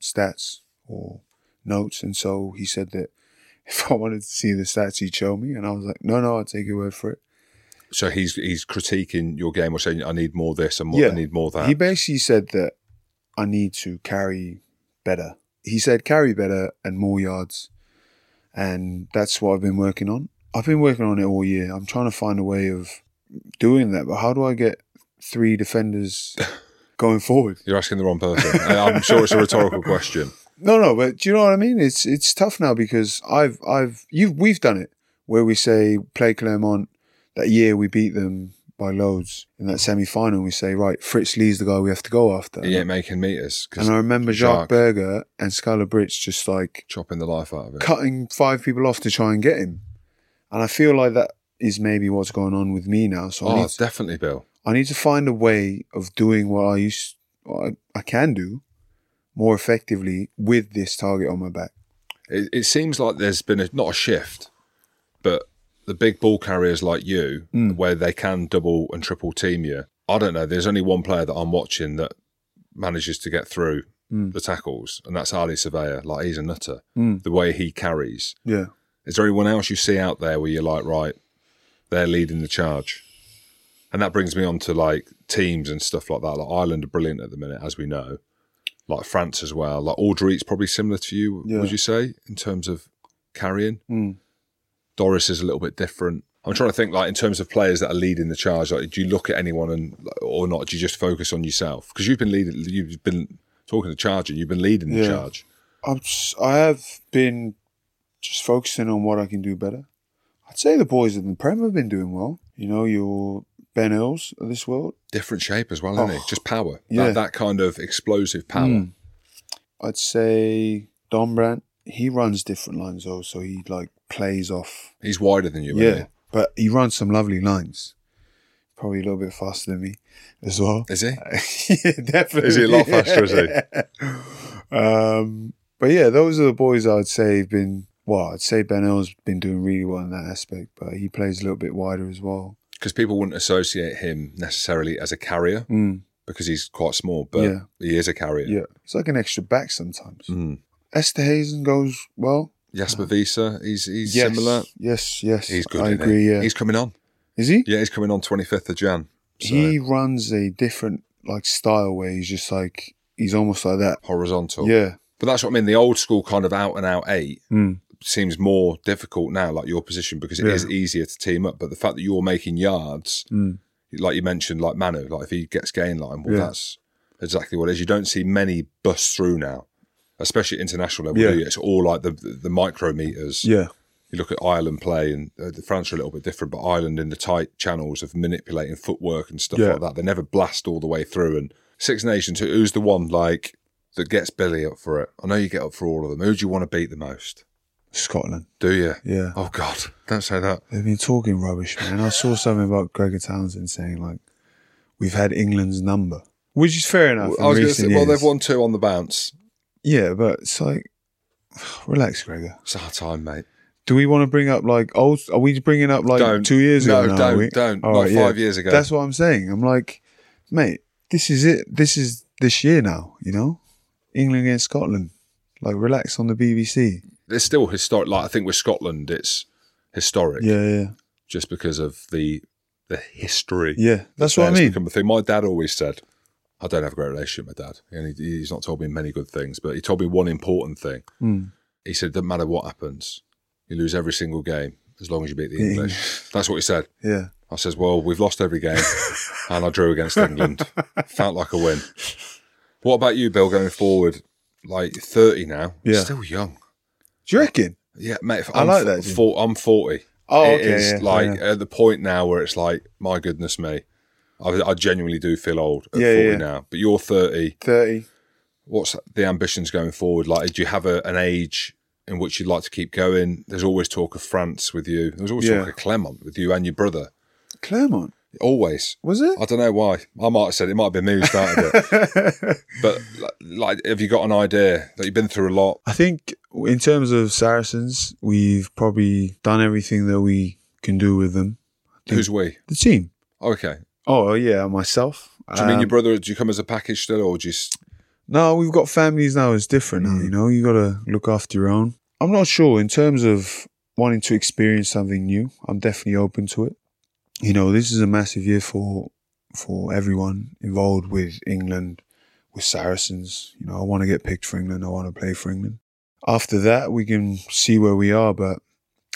stats or notes. And so he said that if I wanted to see the stats, he'd show me, and I was like, no, no, I'll take your word for it. So he's he's critiquing your game or saying I need more this and more, I need more that. He basically said that I need to carry better. He said carry better and more yards. And that's what I've been working on. I've been working on it all year. I'm trying to find a way of doing that. But how do I get three defenders going forward? You're asking the wrong person. I'm sure it's a rhetorical question. No, no, but do you know what I mean? It's it's tough now because I've I've you we've done it where we say play Clermont that year we beat them by loads in that semi final. We say right, Fritz Lee's the guy we have to go after. He ain't making meters. And I remember Jacques, Jacques Burger and Schalk Brits just like chopping the life out of it. cutting five people off to try and get him. And I feel like that is maybe what's going on with me now. So I, Oh, to, definitely, Bill. I need to find a way of doing what I used, what I, I can do more effectively with this target on my back. It, it seems like there's been a, not a shift, but the big ball carriers like you, Mm. where they can double and triple team you. I don't know. There's only one player that I'm watching that manages to get through Mm. the tackles, and that's Harley Surveyor. Like he's a nutter. Mm. The way he carries. Yeah. Is there anyone else you see out there where you're like, right, they're leading the charge? And that brings me on to like teams and stuff like that. Like Ireland are brilliant at the minute, as we know. Like France as well. Like Alldritt's probably similar to you, Yeah. would you say, in terms of carrying? Mm. Doris is a little bit different. I'm trying to think, like in terms of players that are leading the charge. Like, do you look at anyone and or not? Do you just focus on yourself? Because you've been leading, you've been talking to charge, and you've been leading the Yeah. charge. I'm just, I have been just focusing on what I can do better. I'd say the boys in the Prem have been doing well. You know, your Ben Earls of this world. Different shape as well, isn't Oh, it? Just power. yeah. That, that kind of explosive power. Mm. I'd say Dombrandt, he runs different lines though, so he like plays off. He's wider than you, yeah, isn't but he runs some lovely lines. Probably a little bit faster than me as well. Is he? yeah, definitely. Is he a lot faster, is he? um, but yeah, those are the boys I'd say have been. Well, I'd say Ben Earl's been doing really well in that aspect, but he plays a little bit wider as well. Because people wouldn't associate him necessarily as a carrier Mm, because he's quite small, but Yeah. he is a carrier. yeah, it's like an extra back sometimes. Mm. Esther Hazen goes well. Jasper Wiese, he's he's yes, similar. Yes, yes. He's good. I agree. Yeah. He's coming on. Is he? Yeah, he's coming on twenty fifth of Jan. So, He runs a different like style where he's just like he's almost like that. horizontal. Yeah. But that's what I mean. The old school kind of out and out eight Mm. Seems more difficult now, like your position, because it is Yeah. easier to team up. But the fact that you're making yards, Mm. like you mentioned, like Manu, like if he gets gain line, well, Yeah. that's exactly what it is. You don't see many bust through now, especially at international level. Yeah. do you? It's all like the the, micrometers. Yeah. You look at Ireland play, and uh, the France are a little bit different, but Ireland in the tight channels of manipulating footwork and stuff like that, they never blast all the way through. And Six Nations, who's the one like that gets Billy up for it? I know you get up for all of them. Who do you want to beat the most? Scotland. Do you? Yeah. Oh God, don't say that. They've been talking rubbish, man. I saw something about Gregor Townsend saying like we've had England's number, which is fair enough. I in was going to say, well, they've won two on the bounce. Yeah, but it's like, relax, Gregor. It's our time, mate. Do we want to bring up like old? Are we bringing up like Don't. two years ago? No, now, don't, don't. All Not five years ago. That's what I'm saying. I'm like, mate, this is it. This is this year now. You know, England against Scotland. Like, relax on the BBC. It's still historic. Like I think with Scotland, it's historic. Yeah, yeah, Just because of the the history. yeah. That's what I mean. Become a thing. My dad always said, I don't have a great relationship with my dad. And he, he's not told me many good things, but he told me one important thing. Mm. He said, doesn't matter what happens, you lose every single game as long as you beat the English. That's what he said. Yeah. I says, well, we've lost every game, and I drew against England. Felt like a win. What about you, Bill, going forward? Like 30 now, Yeah. still young. Do you reckon? Yeah, mate. I like that, four- I'm 40. Oh, It okay, is yeah, like yeah. at the point now where it's like, my goodness me. I, I genuinely do feel old at Yeah, 40 yeah. now. But you're 30. Thirty. What's the ambitions going forward? Like, do you have a, an age in which you'd like to keep going? There's always talk of France with you. There's always talk of Clermont with you and your brother. Clermont. Always. Was it? I don't know why. I might have said it might have been me who started it. but like, like, have you got an idea that you've been through a lot? I think in terms of Saracens, we've probably done everything that we can do with them. Who's we? The team. Okay. Oh yeah, myself. Do you mean your Um, brother? Do you come as a package still, or s- No, we've got families now. It's different now. You know, you got to look after your own. I'm not sure in terms of wanting to experience something new. I'm definitely open to it. You know, this is a massive year for for everyone involved with England, with Saracens. You know, I want to get picked for England. I want to play for England. After that, we can see where we are. But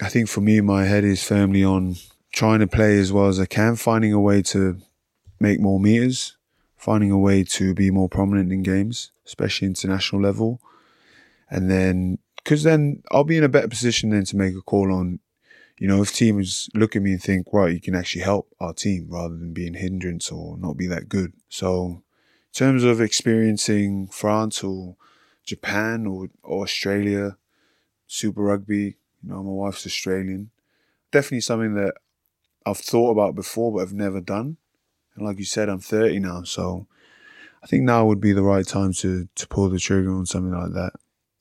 I think for me, my head is firmly on trying to play as well as I can, finding a way to make more meters, finding a way to be more prominent in games, especially international level. And then, because then I'll be in a better position then to make a call on, you know, if teams look at me and think, right, you can actually help our team rather than being hindrance or not be that good. So, in terms of experiencing France or Japan or, or Australia, Super Rugby, you know, my wife's Australian, definitely something that I've thought about before but I've never done. And like you said, I'm 30 now, so I think now would be the right time to to pull the trigger on something like that.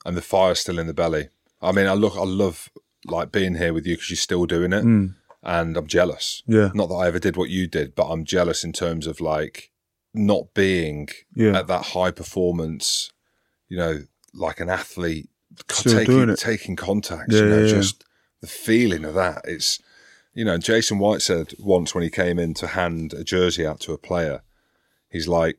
And the fire's still in the belly. I mean, I look, I love like being here with you because you're still doing it, Mm. and I'm jealous. Yeah. Not that I ever did what you did, but I'm jealous in terms of like not being Yeah. at that high performance. You know, like an athlete Still taking taking contact. Yeah, you know, yeah, just the feeling of that. It's you know, Jason White said once when he came in to hand a jersey out to a player, he's like,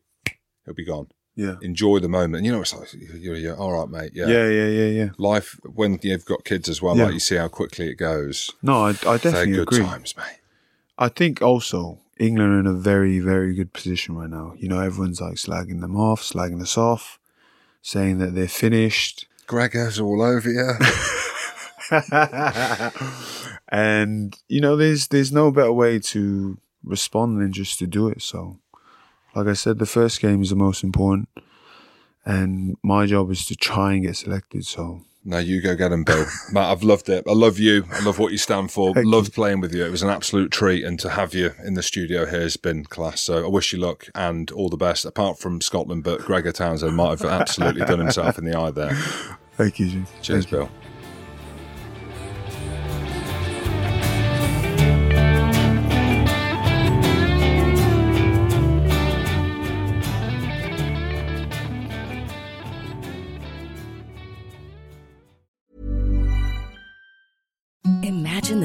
"He'll be gone. Yeah. Enjoy the moment." You know, it's like you're, you're all right, mate. Yeah. Yeah, yeah, yeah, yeah. Life when you've got kids as well, Yeah. like you see how quickly it goes. No, I, I definitely good agree. times, mate. I think also England are in a very, very good position right now. You know, everyone's like slagging them off, slagging us off, saying that they're finished. Gregor's all over you. and you know, there's there's no better way to respond than just to do it. So, like I said, the first game is the most important, and my job is to try and get selected. So, no, you go get him, Bill. Matt, I've loved it. I love you. I love what you stand for. Thank Loved playing with you. It was an absolute treat, and to have you in the studio here has been class. So I wish you luck and all the best. Apart from Scotland, but Gregor Townsend might have absolutely done himself in the eye there. thank you, Jim. Cheers, Thank. Bill. Imagine